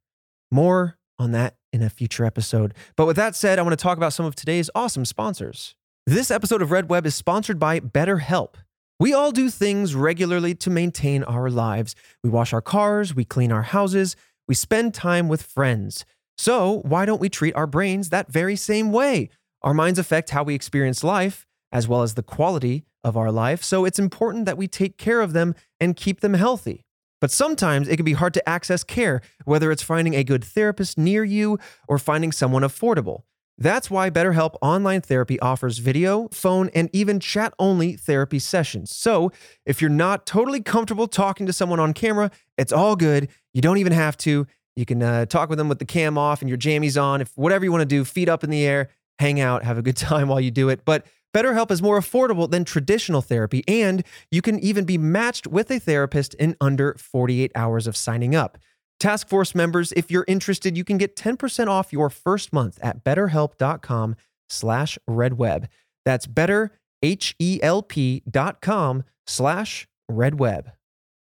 More on that in a future episode. But with that said, I want to talk about some of today's awesome sponsors. This episode of Red Web is sponsored by BetterHelp. We all do things regularly to maintain our lives. We wash our cars, we clean our houses, we spend time with friends. So, why don't we treat our brains that very same way? Our minds affect how we experience life, as well as the quality of our life. So, it's important that we take care of them and keep them healthy. But sometimes it can be hard to access care, whether it's finding a good therapist near you or finding someone affordable. That's why BetterHelp Online Therapy offers video, phone, and even chat only therapy sessions. So if you're not totally comfortable talking to someone on camera, it's all good. You don't even have to. You can uh, talk with them with the cam off and your jammies on. If whatever you want to do, feet up in the air, hang out, have a good [LAUGHS] time while you do it. But BetterHelp is more affordable than traditional therapy, and you can even be matched with a therapist in under 48 hours of signing up. Task Force members, if you're interested, you can get 10% off your first month at betterhelp.com slash redweb. That's betterhelp.com slash redweb.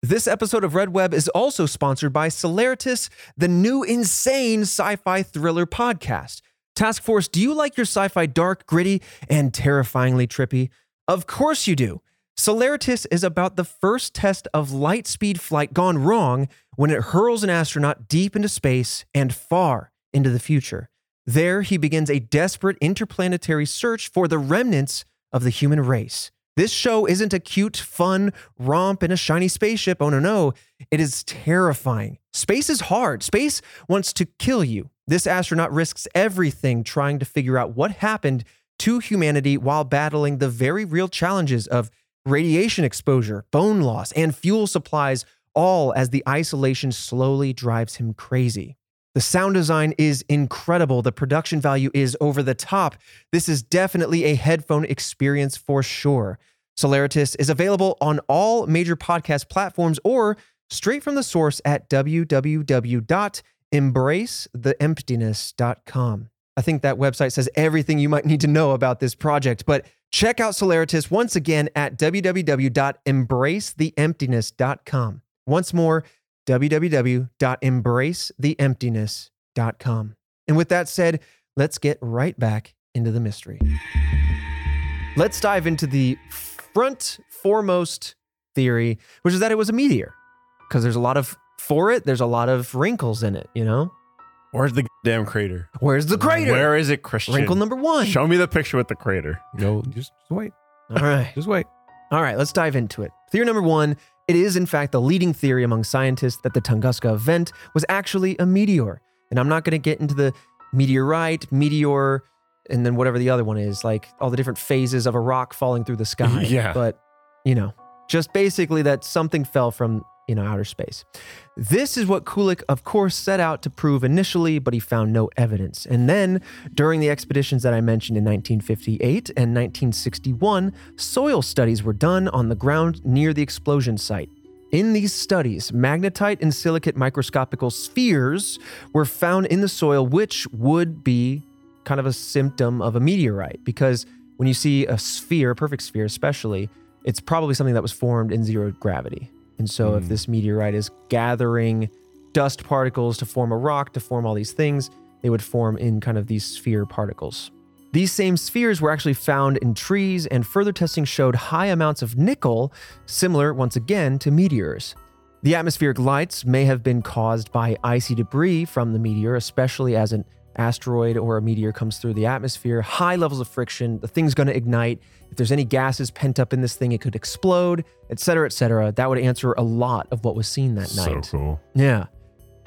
This episode of Red Web is also sponsored by Celeritas, the new insane sci-fi thriller podcast. Task Force, do you like your sci-fi dark, gritty, and terrifyingly trippy? Of course you do. Celeritas is about the first test of light speed flight gone wrong when it hurls an astronaut deep into space and far into the future. There, he begins a desperate interplanetary search for the remnants of the human race. This show isn't a cute, fun romp in a shiny spaceship. Oh, no, no. It is terrifying. Space is hard. Space wants to kill you. This astronaut risks everything trying to figure out what happened to humanity while battling the very real challenges of radiation exposure, bone loss, and fuel supplies, all as the isolation slowly drives him crazy. The sound design is incredible. The production value is over the top. This is definitely a headphone experience for sure. Celeritas is available on all major podcast platforms or straight from the source at www.embracetheemptiness.com. I think that website says everything you might need to know about this project, but check out Celeritas once again at www.embracetheemptiness.com. Once more, www.embracetheemptiness.com. And with that said, let's get right back into the mystery. Let's dive into the front foremost theory, which is that it was a meteor. Because there's a lot of for it, there's a lot of wrinkles in it, you know? Where's the damn crater? Where's the crater? Where is it, Christian? Wrinkle number one. Show me the picture with the crater. Just, just wait. [LAUGHS] All right. Just wait. All right, let's dive into it. Theory number one it is, in fact, the leading theory among scientists that the Tunguska event was actually a meteor. And I'm not going to get into the meteorite, meteor, and then whatever the other one is, like all the different phases of a rock falling through the sky. [LAUGHS] Yeah. But, you know, just basically that something fell from in outer space. This is what Kulik, of course, set out to prove initially, but he found no evidence. And then, during the expeditions that I mentioned in 1958 and 1961, soil studies were done on the ground near the explosion site. In these studies, magnetite and silicate microscopical spheres were found in the soil, which would be kind of a symptom of a meteorite because when you see a sphere, a perfect sphere especially, it's probably something that was formed in zero gravity. And so, if Mm. this meteorite is gathering dust particles to form a rock, to form all these things, they would form in kind of these sphere particles. These same spheres were actually found in trees, and further testing showed high amounts of nickel, similar once again to meteors. The atmospheric lights may have been caused by icy debris from the meteor, especially as an asteroid or a meteor comes through the atmosphere. High levels of friction, the thing's going to ignite. If there's any gases pent up in this thing, it could explode, etc., cetera, et cetera. That would answer a lot of what was seen that So night. cool. Yeah.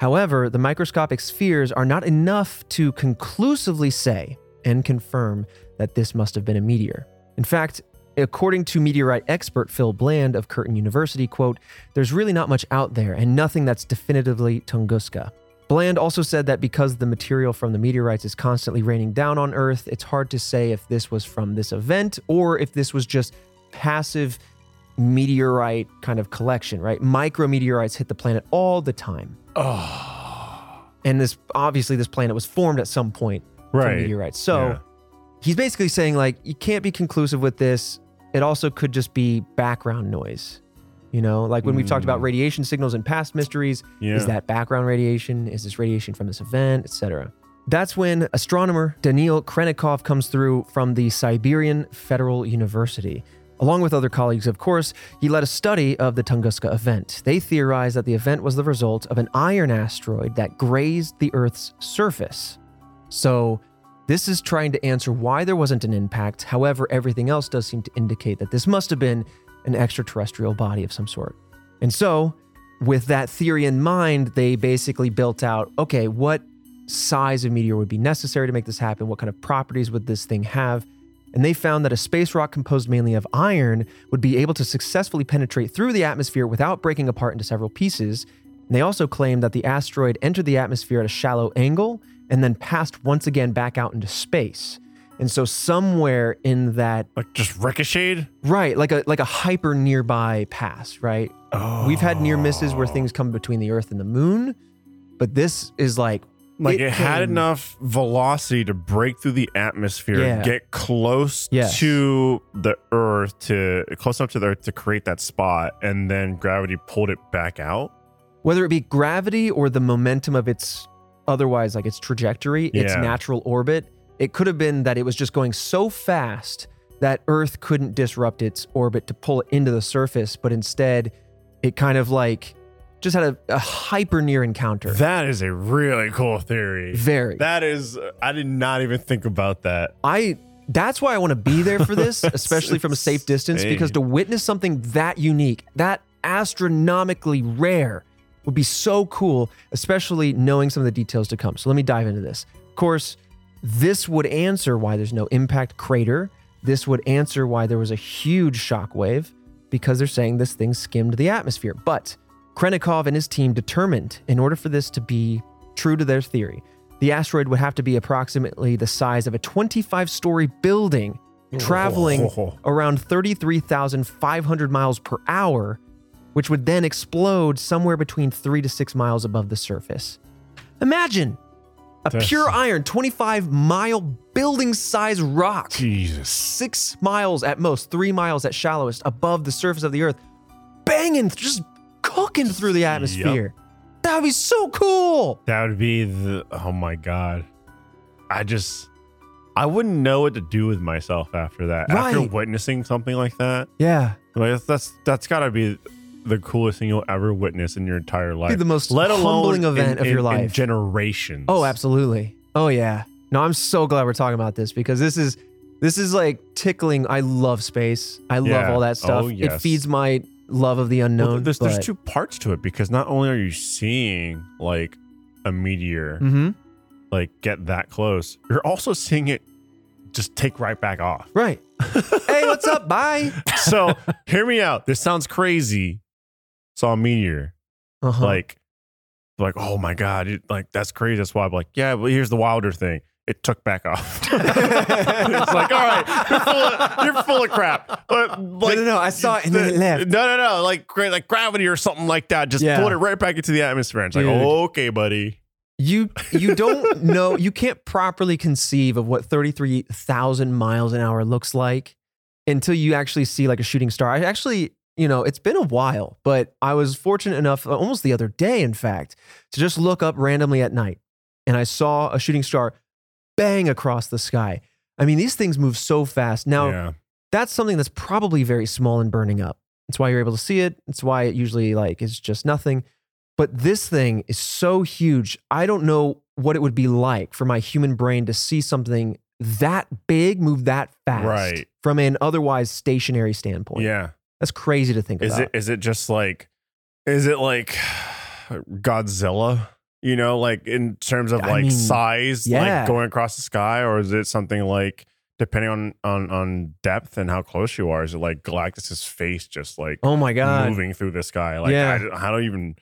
However, the microscopic spheres are not enough to conclusively say and confirm that this must have been a meteor. In fact, according to meteorite expert Phil Bland of Curtin University, quote, there's really not much out there and nothing that's definitively Tunguska. Bland also said that because the material from the meteorites is constantly raining down on Earth, it's hard to say if this was from this event or if this was just passive meteorite kind of collection, right? Micrometeorites hit the planet all the time. Oh, And this obviously this planet was formed at some point from meteorites. So Yeah. he's basically saying like you can't be conclusive with this. It also could just be background noise. You know, like when we've talked about Mm. radiation signals in past mysteries, Yeah. is that background radiation? Is this radiation from this event, etc.? That's when astronomer Daniil Khrennikov comes through from the Siberian Federal University. Along with other colleagues, of course, he led a study of the Tunguska event. They theorized that the event was the result of an iron asteroid that grazed the Earth's surface. So, this is trying to answer why there wasn't an impact. However, everything else does seem to indicate that this must have been an extraterrestrial body of some sort. And so, with that theory in mind, they basically built out okay, what size of meteor would be necessary to make this happen? What kind of properties would this thing have? And they found that a space rock composed mainly of iron would be able to successfully penetrate through the atmosphere without breaking apart into several pieces. And they also claimed that the asteroid entered the atmosphere at a shallow angle and then passed once again back out into space. And so somewhere in that like just ricocheted. right, like a like a hyper nearby pass, right? Oh, We've had near misses where things come between the earth and the moon, but this is like like it it, had came- enough velocity to break through the atmosphere, Yeah. get close Yes. to the Earth to close enough to the Earth to create that spot, and then gravity pulled it back out. whether it be gravity or the momentum of its otherwise like its trajectory, its natural orbit, it could have been that it was just going so fast that Earth couldn't disrupt its orbit to pull it into the surface, but instead it kind of like just had a, a hyper near encounter. That is a really cool theory. Very. That is, I did not even think about that. I that's why I want to be there for this, [LAUGHS] especially from a safe distance, insane. because to witness something that unique, that astronomically rare, would be so cool, especially knowing some of the details to come. So let me dive into this. Of course, this would answer why there's no impact crater. This would answer why there was a huge shockwave, because they're saying this thing skimmed the atmosphere. But Khrennikov and his team determined, in order for this to be true to their theory, the asteroid would have to be approximately the size of a 25 story building, traveling Oh. around 33,500 miles per hour, which would then explode somewhere between three to six miles above the surface. Imagine a That's- pure iron 25 mile building size rock, Jesus. six miles at most, three miles at shallowest above the surface of the earth, banging, just cooking through the atmosphere. That would be so cool. That would be the, oh my God. I just, I wouldn't know what to do with myself after that. After Right. witnessing something like that, Yeah. like that's, that's, that's got to be the coolest thing you'll ever witness in your entire life. Be the most let alone humbling event in- of your in- in life. generations. Oh, absolutely. Oh yeah. No, I'm so glad we're talking about this because this is this is like tickling. I love space. I love Yeah. all that stuff. Oh, It feeds my love of the unknown. Well, there's, there's two parts to it because not only are you seeing like a meteor Mhm. like get that close, you're also seeing it just take right back off. Right. [LAUGHS] hey, what's up? Bye. So hear me out. This sounds crazy. Saw a meteor, Uh-huh. like, like, oh my god, it, like that's crazy. That's why I'm like, yeah, but here's the wilder thing. It took back off. [LAUGHS] it's like, all right, you're full of, you're full of crap. But like, no, no, I saw it and then it left. No, no, no, like like gravity or something like that. Just Yeah. pulled it right back into the atmosphere. And it's like, okay, buddy. You you don't [LAUGHS] know you can't properly conceive of what 33,000 miles an hour looks like until you actually see like a shooting star. I actually, you know, it's been a while, but I was fortunate enough uh, almost the other day in fact to just look up randomly at night and I saw a shooting star bang across the sky. I mean, these things move so fast. Now, yeah, that's something that's probably very small and burning up. That's why you're able to see it. It's why it usually like is just nothing. But this thing is so huge. I don't know what it would be like for my human brain to see something that big move that fast Right. from an otherwise stationary standpoint. yeah. That's crazy to think Is about. it is it just like is it like Godzilla? You know, like in terms of I like mean, size, yeah. like going across the sky, or is it something like depending on on on depth and how close you are? Is it like Galactus's face just like oh my god. moving through the sky? Like Yeah. I, don't- I don't even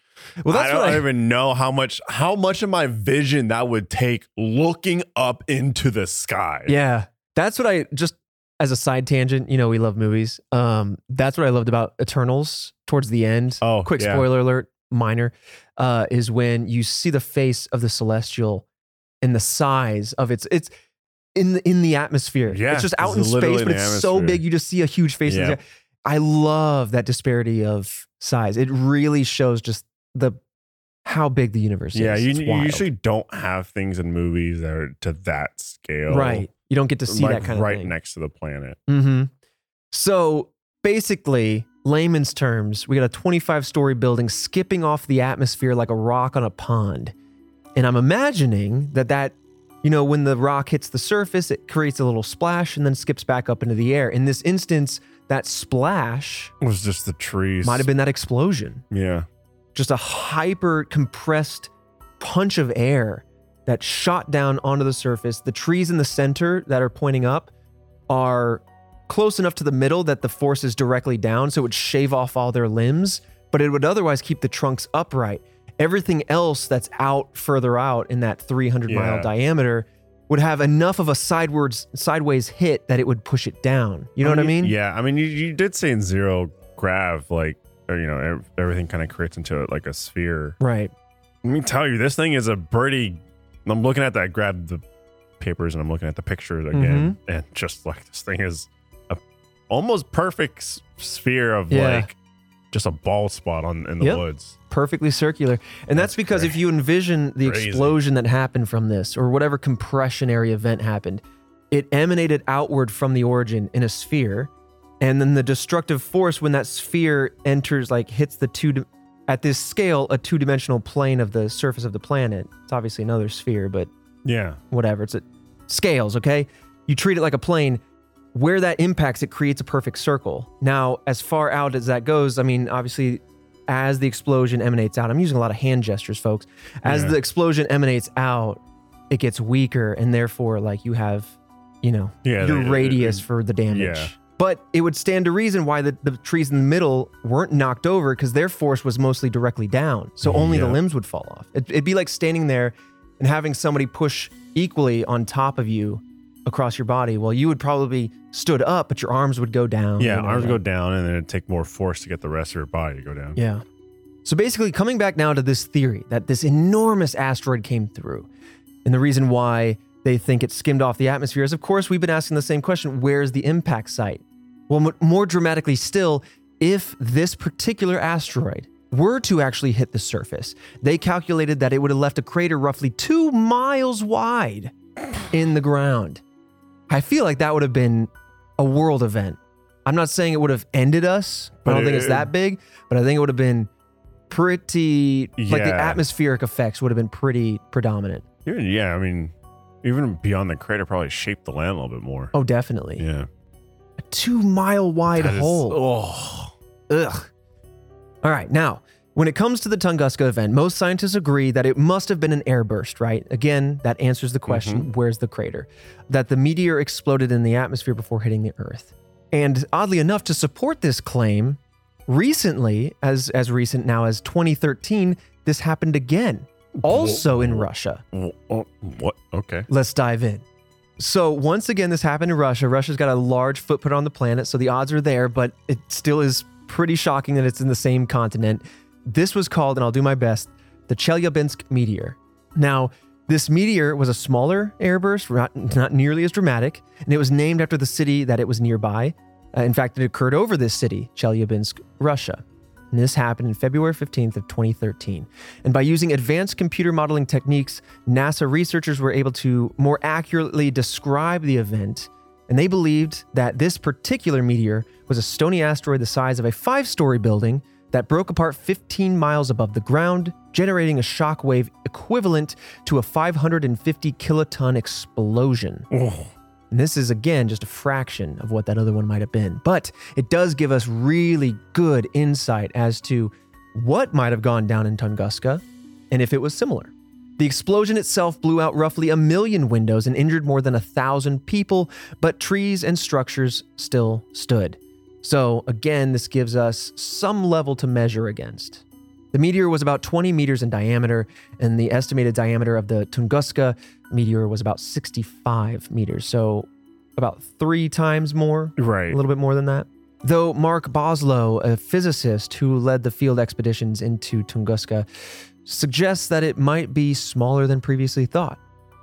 Well, that's I don't I, even know how much how much of my vision that would take looking up into the sky. Yeah. That's what I just as a side tangent, you know, we love movies. Um, that's what I loved about Eternals towards the end. Oh, quick yeah. spoiler alert, minor, uh, is when you see the face of the celestial and the size of its it's in the in the atmosphere. Yeah, it's just out in it's space, but it's so big you just see a huge face. in the Yeah. I love that disparity of size. It really shows just the how big the universe Yeah, is. you, you usually don't have things in movies that are to that scale. right. You don't get to see like that kind of right next to the planet. Mm-hmm. So basically, layman's terms, we got a 25 story building skipping off the atmosphere like a rock on a pond. And I'm imagining that that, you know, when the rock hits the surface, it creates a little splash and then skips back up into the air. In this instance, that splash was just the trees. might have been that explosion, Yeah. just a hyper compressed punch of air that shot down onto the surface. The trees in the center that are pointing up are close enough to the middle that the force is directly down, so it would shave off all their limbs, but it would otherwise keep the trunks upright. Everything else that's out further out in that 300 mile diameter would have enough of a sidewards sideways hit that it would push it down. You know what I mean? Yeah. I mean, you, you did say in zero grav, like, or, you know, everything kind of creates into it like a sphere. Right. Let me tell you, this thing is a pretty. I'm looking at that, I grab the papers, and I'm looking at the pictures again, Mm-hmm. and just like this thing is a almost perfect s- sphere of Yeah. like just a bald spot on in the Yep. woods. perfectly circular. And that's, That's because cra- if you envision the crazy. explosion that happened from this or whatever compressionary event happened, it emanated outward from the origin in a sphere. And then the destructive force, when that sphere enters, like hits the two, at this scale, a two dimensional plane of the surface of the planet. It's obviously another sphere, but Yeah. whatever. It's at scales, okay? You treat it like a plane. Where that impacts, it creates a perfect circle. Now, as far out as that goes, I mean, obviously, as the explosion emanates out, I'm using a lot of hand gestures, folks. As Yeah. the explosion emanates out, it gets weaker, and therefore, like you have, you know, Yeah, your they- uh, radius they- for the damage. yeah. But it would stand to reason why the, the trees in the middle weren't knocked over because their force was mostly directly down. So only the Yeah. limbs would fall off. It, it'd be like standing there and having somebody push equally on top of you across your body. Well, you would probably stood up, but your arms would go down. Yeah, arms like- go down, and then it'd take more force to get the rest of your body to go down. Yeah. So basically, coming back now to this theory that this enormous asteroid came through, and the reason why they think it skimmed off the atmosphere is, of course, we've been asking the same question where's the impact site? Well, m- more dramatically still, if this particular asteroid were to actually hit the surface, they calculated that it would have left a crater roughly two miles wide in the ground. I feel like that would have been a world event. I'm not saying it would have ended us. I don't think it's that big, but I think it would have been pretty yeah. like the atmospheric effects would have been pretty predominant. Yeah, I mean, even beyond the crater, probably shaped the land a little bit more. Oh, definitely. Yeah. A two mile wide That is- hole. oh, Ugh. All right. Now, when it comes to the Tunguska event, most scientists agree that it must have been an airburst, right? Again, that answers the question mm-hmm. where's the crater? That the meteor exploded in the atmosphere before hitting the Earth. And oddly enough, to support this claim, Recently, as as recent now as 2013, this happened again, also in Russia. What? Okay. Let's dive in. So, once again, this happened in Russia. Russia's got a large footprint on the planet, so the odds are there, but it still is pretty shocking that it's in the same continent. This was called, and I'll do my best, the Chelyabinsk meteor. Now, this meteor was a smaller airburst, not, not nearly as dramatic, and it was named after the city that it was nearby. Uh, in fact, it occurred over this city, Chelyabinsk, Russia. And this happened in February 15th of 2013. And by using advanced computer modeling techniques, NASA researchers were able to more accurately describe the event. And they believed that this particular meteor was a stony asteroid the size of a five story building that broke apart 15 miles above the ground, generating a shock wave equivalent to a 550 kiloton explosion. Oh, And this is again just a fraction of what that other one might have been. But it does give us really good insight as to what might have gone down in Tunguska and if it was similar. The explosion itself blew out roughly a million windows and injured more than a thousand people, but trees and structures still stood. So, again, this gives us some level to measure against. The meteor was about 20 meters in diameter, and the estimated diameter of the Tunguska meteor was about 65 meters. So, about three times more, right. a little bit more than that. Though Mark Boslough, a physicist who led the field expeditions into Tunguska, suggests that it might be smaller than previously thought,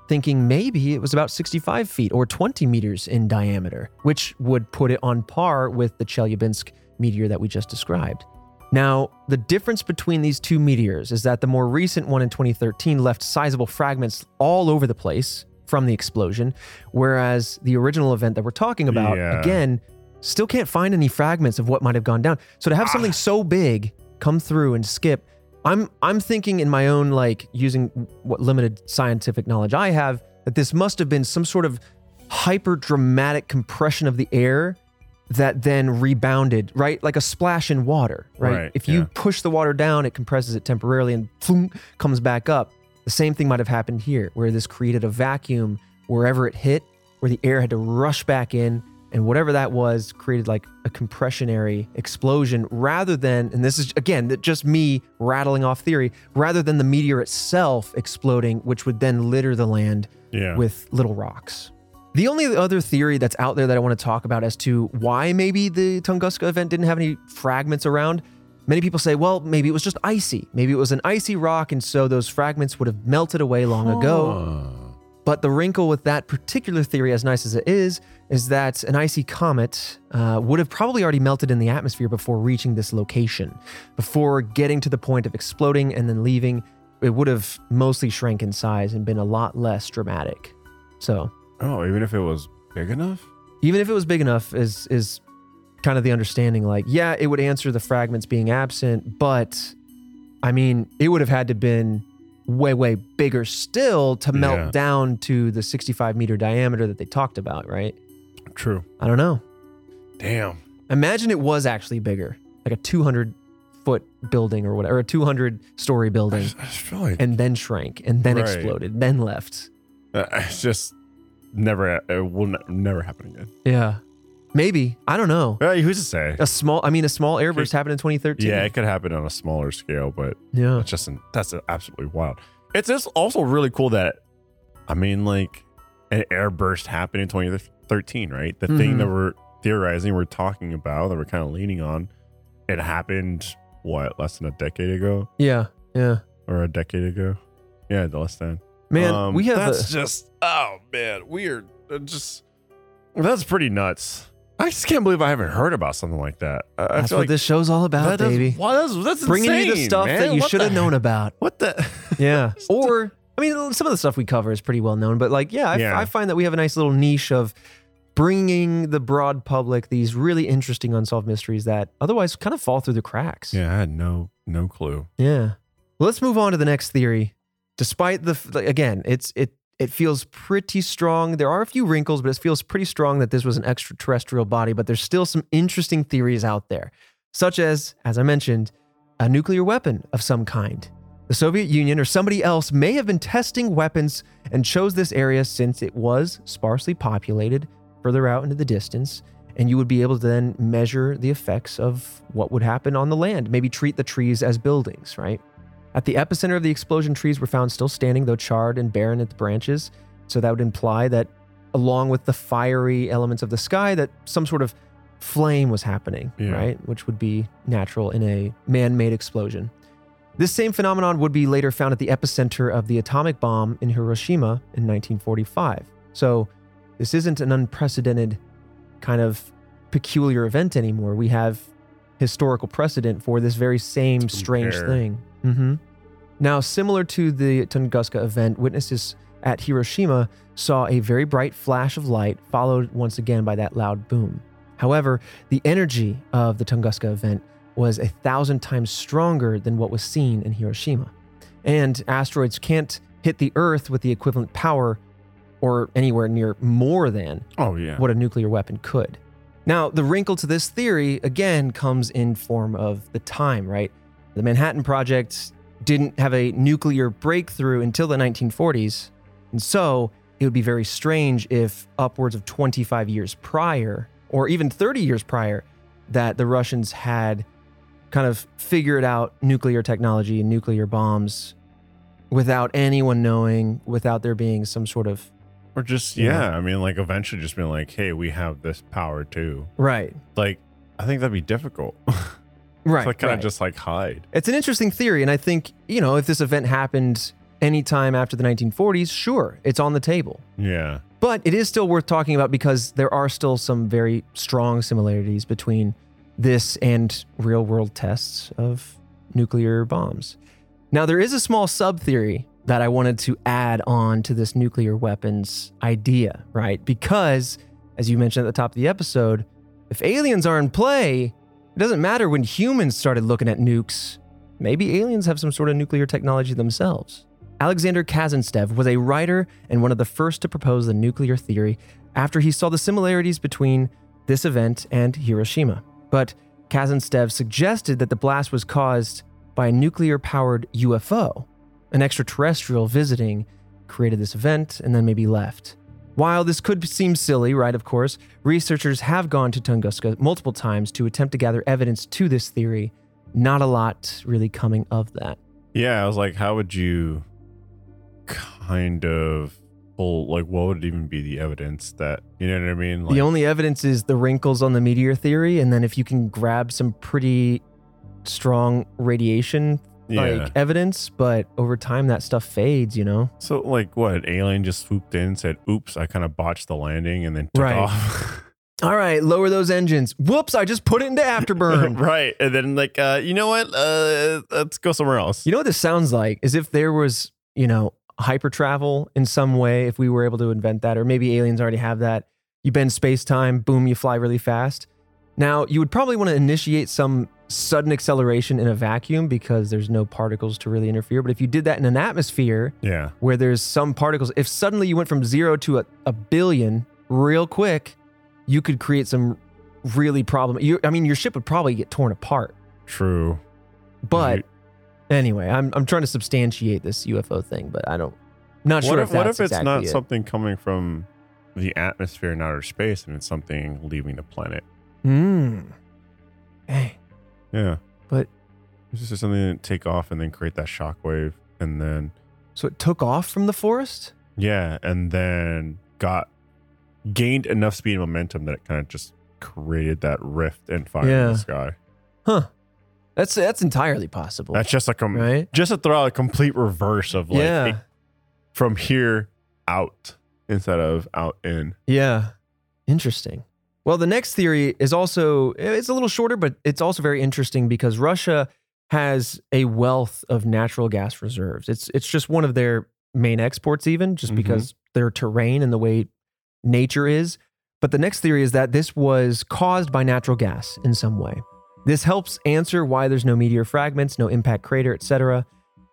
thinking maybe it was about 65 feet or 20 meters in diameter, which would put it on par with the Chelyabinsk meteor that we just described. Now, the difference between these two meteors is that the more recent one in 2013 left sizable fragments all over the place from the explosion, whereas the original event that we're talking about, Yeah. again, still can't find any fragments of what might have gone down. So to have ah. something so big come through and skip, I'm I'm thinking in my own like using what limited scientific knowledge I have that this must have been some sort of hyper dramatic compression of the air that then rebounded, right? Like a splash in water, right? Right, if you yeah. push the water down, it compresses it temporarily and boom, comes back up. The same thing might have happened here, where this created a vacuum wherever it hit, where the air had to rush back in, and whatever that was created like a compressionary explosion rather than, and this is again just me rattling off theory, rather than the meteor itself exploding, which would then litter the land Yeah. with little rocks. The only other theory that's out there that I want to talk about as to why maybe the Tunguska event didn't have any fragments around, many people say, well, maybe it was just icy. Maybe it was an icy rock, and so those fragments would have melted away long ago. But the wrinkle with that particular theory, as nice as it is, is that an icy comet uh, would have probably already melted in the atmosphere before reaching this location. Before getting to the point of exploding and then leaving, it would have mostly shrank in size and been a lot less dramatic. So oh, even if it was big enough? even if it was big enough, is is kind of the understanding. Like, yeah, it would answer the fragments being absent, but I mean, it would have had to been way way bigger still to melt Yeah. down to the 65 meter diameter that they talked about, right? True. I don't know. Damn. Imagine it was actually bigger, like a 200 foot building or whatever, or a 200 story I building, just, I just feel like and then shrank, and then Right. exploded, then left. uh, it's just never, it will ne- never happen again. Yeah, maybe I don't know. Uh, who's to say? A small, I mean, a small airburst happened in 2013. Yeah, it could happen on a smaller scale, but yeah. It's just that's absolutely wild. It's just also really cool that, I mean, like an airburst happened in 2013, right? The thing Mhm. that we're theorizing, we're talking about, that we're kind of leaning on, it happened what less than a decade ago Yeah, yeah. or a decade ago? Yeah, the less than. Man, Um, we have that's a, just oh man, weird. Just that's pretty nuts. I just can't believe I haven't heard about something like that. I, I that's what like this show's all about, that does- baby. wow, that's, that's Bringing you the stuff man. that you should have known about. [LAUGHS] What the? [LAUGHS] Yeah. or I mean, some of the stuff we cover is pretty well known, but like, yeah, I, Yeah. I find that we have a nice little niche of bringing the broad public these really interesting unsolved mysteries that otherwise kind of fall through the cracks. Yeah, I had no no clue. Yeah. Well, let's move on to the next theory. Despite the again, it's it it feels pretty strong. There are a few wrinkles, but it feels pretty strong that this was an extraterrestrial body. But there's still some interesting theories out there, such as, as I mentioned, a nuclear weapon of some kind. The Soviet Union or somebody else may have been testing weapons and chose this area since it was sparsely populated further out into the distance. and you would be able to then measure the effects of what would happen on the land, maybe treat the trees as buildings, right? At the epicenter of the explosion, trees were found still standing, though charred and barren at the branches. So that would imply that, along with the fiery elements of the sky, that some sort of flame was happening, Yeah. right? Which would be natural in a man made explosion. This same phenomenon would be later found at the epicenter of the atomic bomb in Hiroshima in 1945. So this isn't an unprecedented kind of peculiar event anymore. We have historical precedent for this very same strange thing. Hmm Now, similar to the Tunguska event, witnesses at Hiroshima saw a very bright flash of light, followed once again by that loud boom. However, the energy of the Tunguska event was a thousand times stronger than what was seen in Hiroshima. And asteroids can't hit the Earth with the equivalent power or anywhere near more than Oh yeah. what a nuclear weapon could. Now, the wrinkle to this theory again comes in form of the time, right? The Manhattan Project didn't have a nuclear breakthrough until the 1940s, and so it would be very strange if upwards of 25 years prior, or even 30 years prior, that the Russians had kind of figured out nuclear technology and nuclear bombs without anyone knowing, without there being some sort of Or just Yeah. yeah, I mean, like eventually just being like, hey, we have this power too. right, Like, I think that'd be difficult. [LAUGHS] right, like kind of just like hide. It's an interesting theory, and I think you know if this event happened anytime after the 1940s, sure, it's on the table. Yeah. But it is still worth talking about because there are still some very strong similarities between this and real world tests of nuclear bombs. Now, there is a small sub theory that I wanted to add on to this nuclear weapons idea, right? Because, as you mentioned at the top of the episode, if aliens are in play, it doesn't matter when humans started looking at nukes. Maybe aliens have some sort of nuclear technology themselves. Alexander Kazantsev was a writer and one of the first to propose the nuclear theory after he saw the similarities between this event and Hiroshima. But Kazantsev suggested that the blast was caused by a nuclear powered UFO. An extraterrestrial visiting created this event and then maybe left. While this could seem silly, right, of course, researchers have gone to Tunguska multiple times to attempt to gather evidence to this theory. Not a lot really coming of that. Yeah. I was like, how would you kind of pull, like, what would even be the evidence that, you know what I mean? Like, the only evidence is the wrinkles on the meteor theory, and then if you can grab some pretty strong radiation yeah. like evidence, but over time that stuff fades, you know? so, like, what? An alien just swooped in, said, oops, I kind of botched the landing and then took Right. off. [LAUGHS] All right, lower those engines. Whoops, I just put it into afterburn. [LAUGHS] right. And then, like, uh, you know what? Uh, let's go somewhere else. You know what this sounds like? Is if there was, you know, hyper travel in some way, if we were able to invent that, or maybe aliens already have that. You bend space time, boom, you fly really fast. Now, you would probably want to initiate some sudden acceleration in a vacuum because there's no particles to really interfere. But if you did that in an atmosphere yeah. where there's some particles, if suddenly you went from zero to a, a billion real quick, you could create some really problem. You, I mean, your ship would probably get torn apart. True. But You- anyway, I'm I'm trying to substantiate this UFO thing, but I don't. Not sure what if, if, what if it's exactly not it. something coming from the atmosphere in outer space and it's something leaving the planet? Hmm. Hey, Yeah. But- it's just something that take off and then create that shockwave and then so it took off from the forest. yeah, and then got gained enough speed and momentum that it kind of just created that rift and fire in the sky. Huh. That's that's entirely possible. That's just like a right. just to throw out a complete reverse of like yeah. it- from here out instead of out in. Yeah. Interesting. Well, the next theory is also it's a little shorter, but it's also very interesting because Russia has a wealth of natural gas reserves. It's it's just one of their main exports, even just Mhm. because their terrain and the way nature is. But the next theory is that this was caused by natural gas in some way. This helps answer why there's no meteor fragments, no impact crater, etc.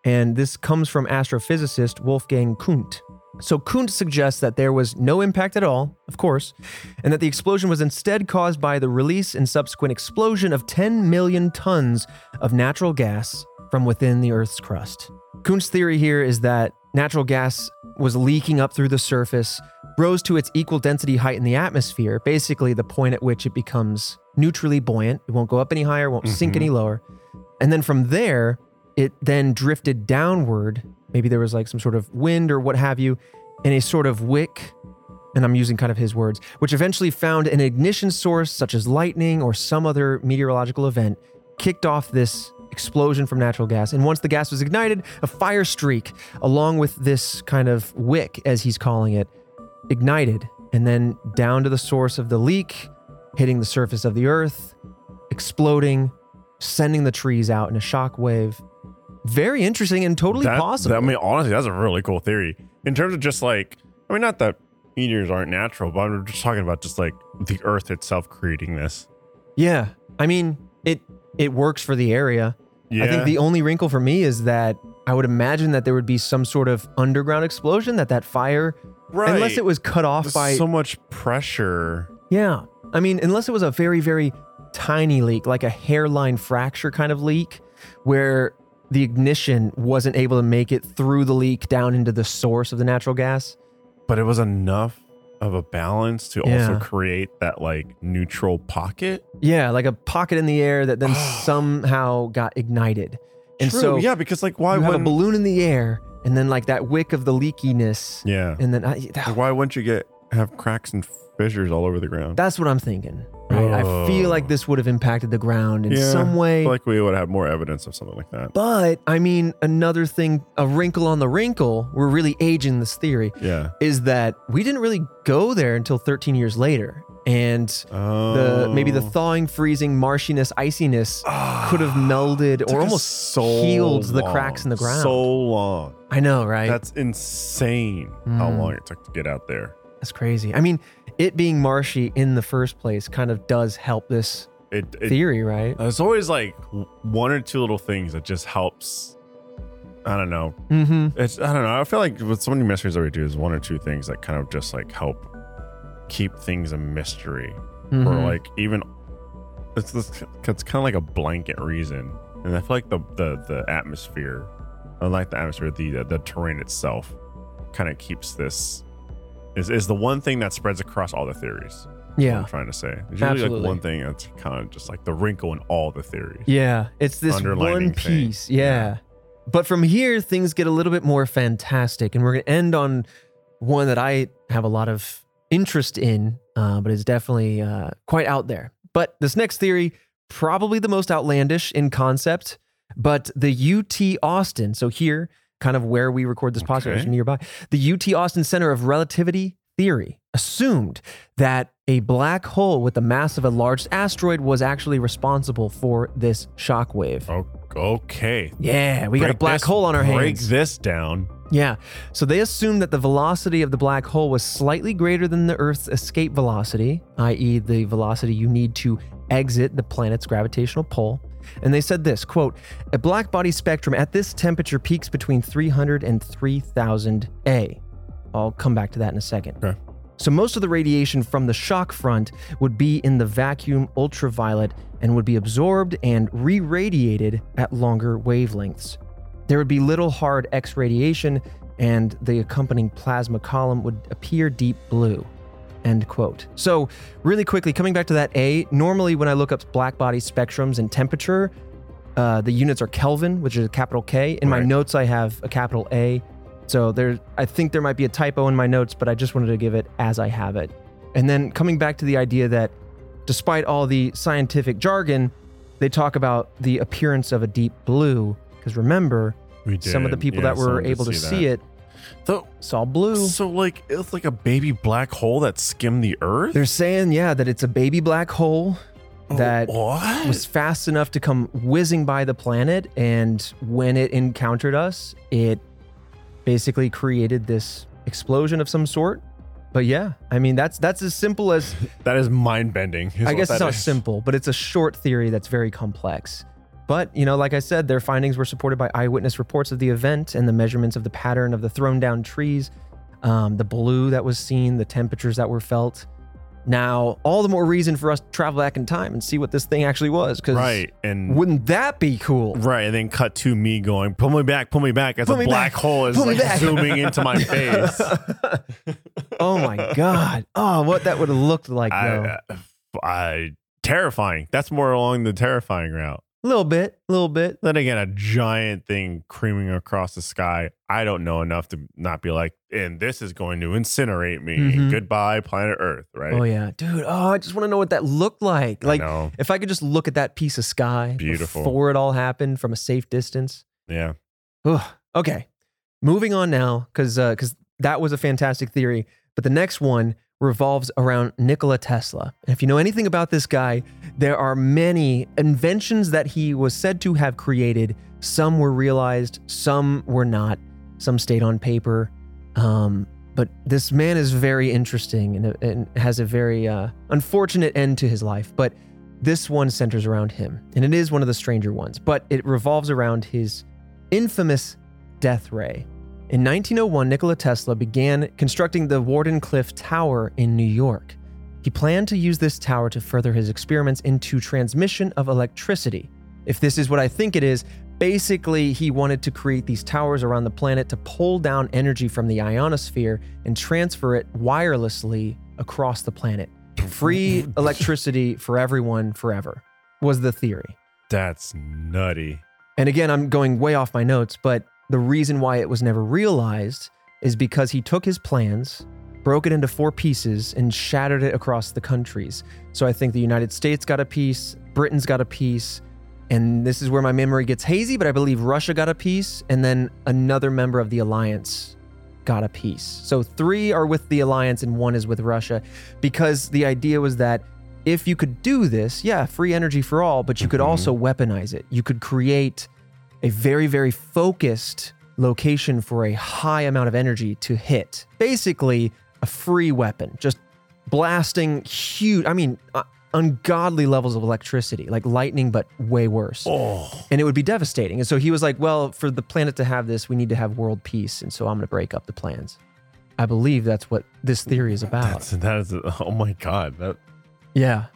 And this comes from astrophysicist Wolfgang Kundt. So Kundt suggests that there was no impact at all, of course, and that the explosion was instead caused by the release and subsequent explosion of 10 million tons of natural gas from within the Earth's crust. Kundt's theory here is that natural gas was leaking up through the surface, rose to its equal density height in the atmosphere, basically the point at which it becomes neutrally buoyant. It won't go up any higher, won't sink Mhm. any lower. And then from there, it then drifted downward. Maybe there was like some sort of wind or what have you, in a sort of wick. And I'm using kind of his words, which eventually found an ignition source such as lightning or some other meteorological event, kicked off this explosion from natural gas. And once the gas was ignited, a fire streak, along with this kind of wick, as he's calling it, ignited. And then down to the source of the leak, hitting the surface of the earth, exploding, sending the trees out in a shock wave. Very interesting and totally That- possible. that- I mean, honestly, that's a really cool theory. In terms of just like, I mean, not that meteors aren't natural, but I'm just talking about just like the Earth itself creating this. yeah. I mean, it it works for the area. Yeah. I think the only wrinkle for me is that I would imagine that there would be some sort of underground explosion that that fire right. unless it was cut off There's by so much pressure. Yeah. I mean, unless it was a very, very tiny leak, like a hairline fracture kind of leak, where the ignition wasn't able to make it through the leak down into the source of the natural gas. but it was enough of a balance to Yeah. also create that like neutral pocket. Yeah, like a pocket in the air that then [GASPS] somehow got ignited. And True, so yeah, because like why you have a wouldn't balloon in the air and then like that wick of the leakiness. yeah? And then I, Like, why wouldn't you get have cracks and fissures all over the ground? that's what I'm thinking. Right? I feel like Oh. this would have impacted the ground in Yeah, some I way. feel like we would have more evidence of something like that. But I mean, another thing, a wrinkle on the wrinkle, we're really aging this theory, Yeah. is that we didn't really go there until 13 years later. And Oh. the maybe the thawing, freezing, marshiness, iciness could have melded Took or us almost so healed the long, cracks in the ground. So long. I know, right? That's insane how Mm. long it took to get out there. That's crazy. I mean, it being marshy in the first place kind of does help this It, it theory, right? there's always like one or two little things that just helps. I don't know. Mm-hmm. It's I don't know. I feel like with so many mysteries that we do, is one or two things that kind of just like help keep things a mystery, or Mm-hmm. like even it's this, it's kind of like a blanket reason. And I feel like the the the atmosphere, unlike the atmosphere, the the terrain itself, kind of keeps this. Is, is the one thing that spreads across all the theories. yeah. I'm trying to say. There's usually Absolutely. like one thing that's kind of just like the wrinkle in all the theories. Yeah, it's this one thing. piece. Yeah. But from here, things get a little bit more fantastic. And we're going to end on one that I have a lot of interest in, uh, but is definitely uh, quite out there. But this next theory, probably the most outlandish in concept, but the UT Austin. So here, kind of where we record this podcast, Okay. nearby, the UT Austin Center of Relativity Theory assumed that a black hole with the mass of a large asteroid was actually responsible for this shockwave. Oh, okay. Yeah, we got a black this- hole on our Break hands. Break this down. Yeah. So they assumed that the velocity of the black hole was slightly greater than the Earth's escape velocity, i.e., the velocity you need to exit the planet's gravitational pull. And they said this quote, a black body spectrum at this temperature peaks between 300 and 3000 A. I'll come back to that in a second. Okay. So most of the radiation from the shock front would be in the vacuum ultraviolet and would be absorbed and re-radiated at longer wavelengths. There would be little hard X radiation, and the accompanying plasma column would appear deep blue. End quote. So, really quickly, coming back to that A, normally when I look up black body spectrums and temperature, uh, the units are Kelvin, which is a capital K. In my Right. notes, I have a capital A. So there, I think there might be a typo in my notes, but I just wanted to give it as I have it. And then coming back to the idea that despite all the scientific jargon, they talk about the appearance of a deep blue. Because remember, We did. some of the people Yeah, that were someone did able to see that. it So, saw blue. so like it's like a baby black hole that skimmed the Earth. They're saying, yeah, that it's a baby black hole oh, that what? was fast enough to come whizzing by the planet. And when it encountered us, it basically created this explosion of some sort. But yeah, I mean, that's that's as simple as [LAUGHS] that is mind bending. I guess it's not simple, but it's a short theory that's very complex. But, you know, like I said, their findings were supported by eyewitness reports of the event and the measurements of the pattern of the thrown down trees, um, the blue that was seen, the temperatures that were felt. Now, all the more reason for us to travel back in time and see what this thing actually was. Because Right. And wouldn't that be cool? right. And then cut to me going, pull me back, pull me back as Pull a black back, hole is like zooming into my [LAUGHS] face. [LAUGHS] Oh my god! Oh, what that would have looked like, though. I, I, terrifying. That's more along the terrifying route. A little bit, a little bit. Then again, a giant thing creaming across the sky. I don't know enough to not be like, and this is going to incinerate me. Mhm. Goodbye, planet Earth. Right? Oh yeah, dude. Oh, I just want to know what that looked like. I Like, know. if I could just look at that piece of sky Beautiful. before it all happened from a safe distance. Yeah. Ugh. Okay, moving on now, because because that was a fantastic theory. But the next one revolves around Nikola Tesla. And if you know anything about this guy, there are many inventions that he was said to have created. Some were realized, some were not. Some stayed on paper. Um, but this man is very interesting and, and has a very uh, unfortunate end to his life. But this one centers around him, and it is one of the stranger ones. But it revolves around his infamous death ray. In 1901, Nikola Tesla began constructing the Wardenclyffe Tower in New York. He planned to use this tower to further his experiments into transmission of electricity. If this is what I think it is, basically he wanted to create these towers around the planet to pull down energy from the ionosphere and transfer it wirelessly across the planet. Free [LAUGHS] electricity for everyone forever was the theory. That's nutty. And again, I'm going way off my notes, but the reason why it was never realized is because he took his plans, broke it into four pieces, and shattered it across the countries. So I think the United States got a piece, Britain's got a piece, and this is where my memory gets hazy, but I believe Russia got a piece, and then another member of the alliance got a piece. So three are with the alliance and one is with Russia because the idea was that if you could do this, yeah, free energy for all, but you could Mhm. also weaponize it. You could create a very, very focused location for a high amount of energy to hit. Basically, a free weapon, just blasting huge, I mean, uh, ungodly levels of electricity, like lightning, but way worse. Oh. And it would be devastating. And so he was like, well, for the planet to have this, we need to have world peace. And so I'm going to break up the plans. I believe that's what this theory is about. That's that is oh my god. That yeah.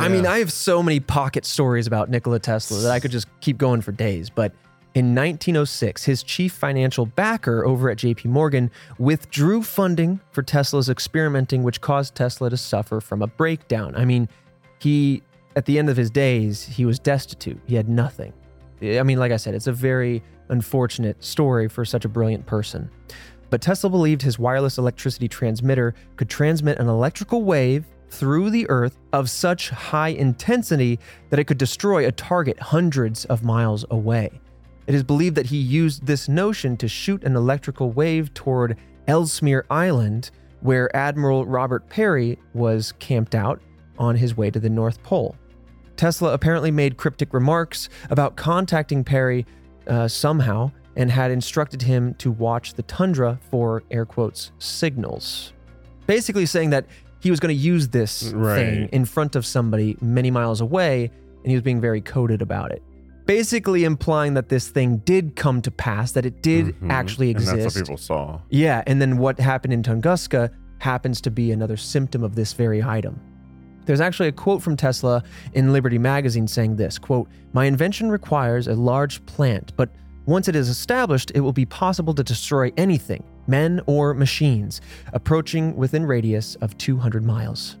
I mean, I have so many pocket stories about Nikola Tesla that I could just keep going for days. But in 1906, his chief financial backer over at JP Morgan withdrew funding for Tesla's experimenting, which caused Tesla to suffer from a breakdown. I mean, he, at the end of his days, he was destitute. He had nothing. I mean, like I said, it's a very unfortunate story for such a brilliant person. But Tesla believed his wireless electricity transmitter could transmit an electrical wave through the earth of such high intensity that it could destroy a target hundreds of miles away. It is believed that he used this notion to shoot an electrical wave toward Ellesmere Island, where Admiral Robert Peary was camped out on his way to the North Pole. Tesla apparently made cryptic remarks about contacting Peary uh, somehow and had instructed him to watch the tundra for air quotes signals. Basically, saying that he was going to use this thing in front of somebody many miles away and he was being very coded about it. Basically, implying that this thing did come to pass, that it did Mhm. actually exist. And that's what people saw. Yeah, and then what happened in Tunguska happens to be another symptom of this very item. There's actually a quote from Tesla in Liberty magazine saying this, quote, "My invention requires a large plant, but once it is established, it will be possible to destroy anything, men or machines, approaching within radius of 200 miles."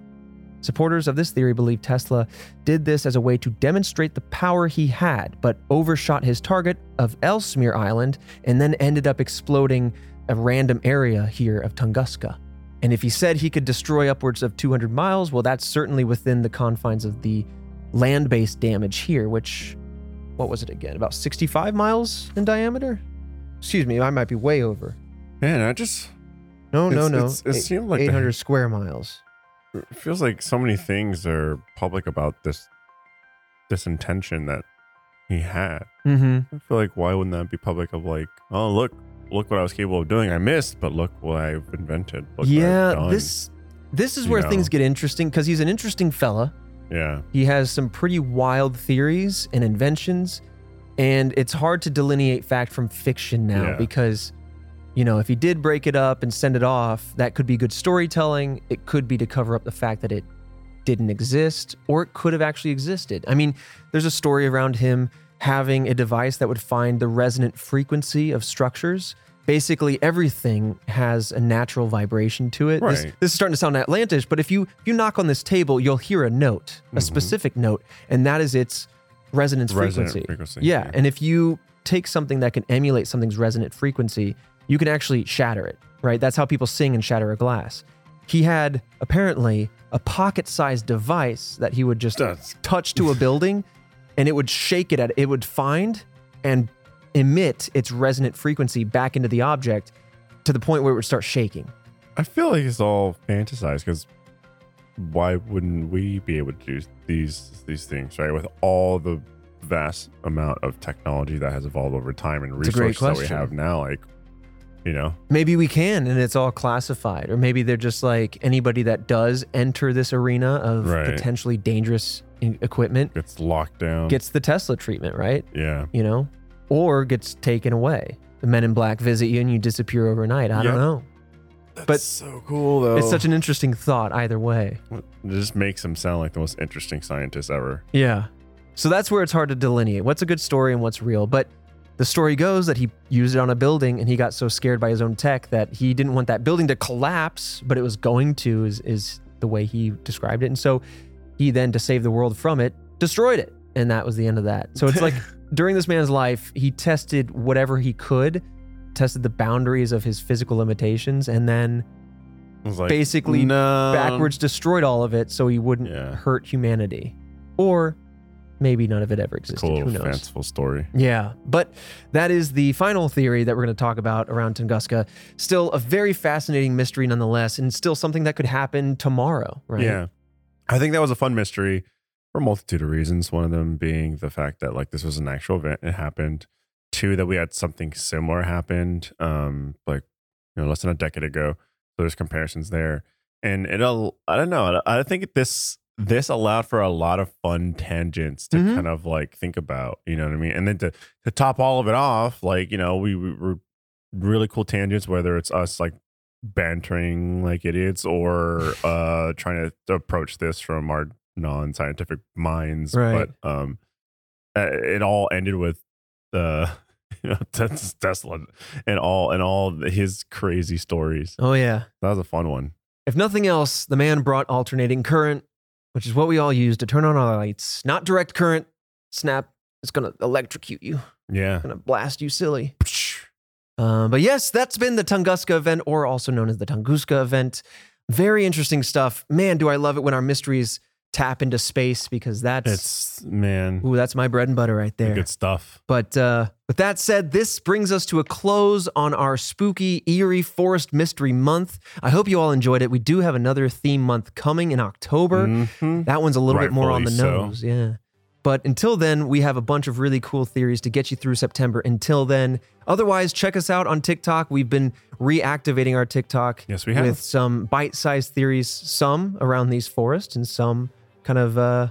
Supporters of this theory believe Tesla did this as a way to demonstrate the power he had, but overshot his target of Ellesmere Island and then ended up exploding a random area here of Tunguska. And if he said he could destroy upwards of 200 miles, well, that's certainly within the confines of the land based damage here, which, what was it again? About 65 miles in diameter? Excuse me, I might be way over. Man, I just No, no, no. it's- it seemed like the- 800 square miles. it feels like so many things are public about this this intention that he had. Mm-hmm. I feel like why wouldn't that be public of like, oh look, look what I was capable of doing. I missed, but look what I've invented. Look Yeah, this this is You where know. things get interesting because he's an interesting fella. Yeah. He has some pretty wild theories and inventions, and it's hard to delineate fact from fiction now Yeah. because you know, if he did break it up and send it off, that could be good storytelling. It could be to cover up the fact that it didn't exist, or it could have actually existed. I mean, there's a story around him having a device that would find the resonant frequency of structures. Basically, everything has a natural vibration to it. This, Right. this is starting to sound Atlantish, but if you if you knock on this table, you'll hear a note, a mm-hmm. specific note, and that is its resonance Resonant frequency. frequency, Yeah, yeah. and if you take something that can emulate something's resonant frequency, you can actually shatter it, right? That's how people sing and shatter a glass. He had apparently a pocket-sized device that he would just That's- touch to a building and it would shake it at it would find and emit its resonant frequency back into the object to the point where it would start shaking. I feel like it's all fantasized because why wouldn't we be able to do these these things right with all the vast amount of technology that has evolved over time and It's a great resources that we question. have now like you know Maybe we can and it's all classified or maybe they're just like anybody that does enter this arena of Right. potentially dangerous equipment it's locked down gets the Tesla treatment, right? yeah You know, or gets taken away. The men in black visit you and you disappear overnight. I Yep. don't know. that's But so cool though It's such an interesting thought either way. it just makes him sound like the most interesting scientist ever Yeah. So that's where it's hard to delineate what's a good story and what's real. But the story goes that he used it on a building and he got so scared by his own tech that he didn't want that building to collapse, but it was going to, is, is the way he described it. And so he then, to save the world from it, destroyed it. And that was the end of that. So it's like [LAUGHS] during this man's life, he tested whatever he could, tested the boundaries of his physical limitations, and then like Basically no backwards destroyed all of it so he wouldn't Yeah. hurt humanity. Or maybe none of it ever existed. cool Who knows? fanciful story Yeah, but that is the final theory that we're going to talk about around Tunguska. Still a very fascinating mystery nonetheless, and still something that could happen tomorrow, right? Yeah. I think that was a fun mystery for a multitude of reasons. One of them being the fact that like this was an actual event, it happened. Two, that we had something similar happened, um, like you know, less than a decade ago. So there's comparisons there, and it'll. I don't know. I think this this allowed for a lot of fun tangents to Mhm. kind of like think about. You know what I mean? And then to to top all of it off, like you know, we, we were really cool tangents. Whether it's us like bantering like idiots or uh trying to approach this from our non-scientific minds Right. but um uh, it all ended with the [LAUGHS] you know tesla and all and all his crazy stories Oh, yeah. that was a fun one If nothing else, the man brought alternating current, which is what we all use to turn on our lights. Not direct current. Snap. It's going to electrocute you, yeah it's going to blast you silly. Um, but yes, that's been the Tunguska event, or also known as the Tunguska event. Very interesting stuff. Man, do I love it when our mysteries tap into space because that's it's man ooh, that's my bread and butter right there. good stuff But uh, with that said, this brings us to a close on our spooky, eerie forest mystery month. I hope you all enjoyed it. We do have another theme month coming in October. Mhm. That one's a little bit more on the Rightfully so. nose. Yeah. But until then, we have a bunch of really cool theories to get you through September. Until then, otherwise, check us out on TikTok. We've been reactivating our TikTok Yes, we have. with some bite sized theories, some around these forests and some kind of uh,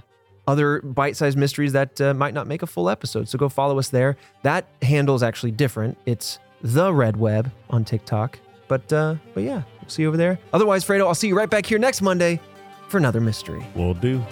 other bite sized mysteries that uh, might not make a full episode. So go follow us there. That handle is actually different. It's the Red Web on TikTok. But uh, but yeah, we'll see you over there. Otherwise, Fredo, I'll see you right back here next Monday for another mystery. We'll do.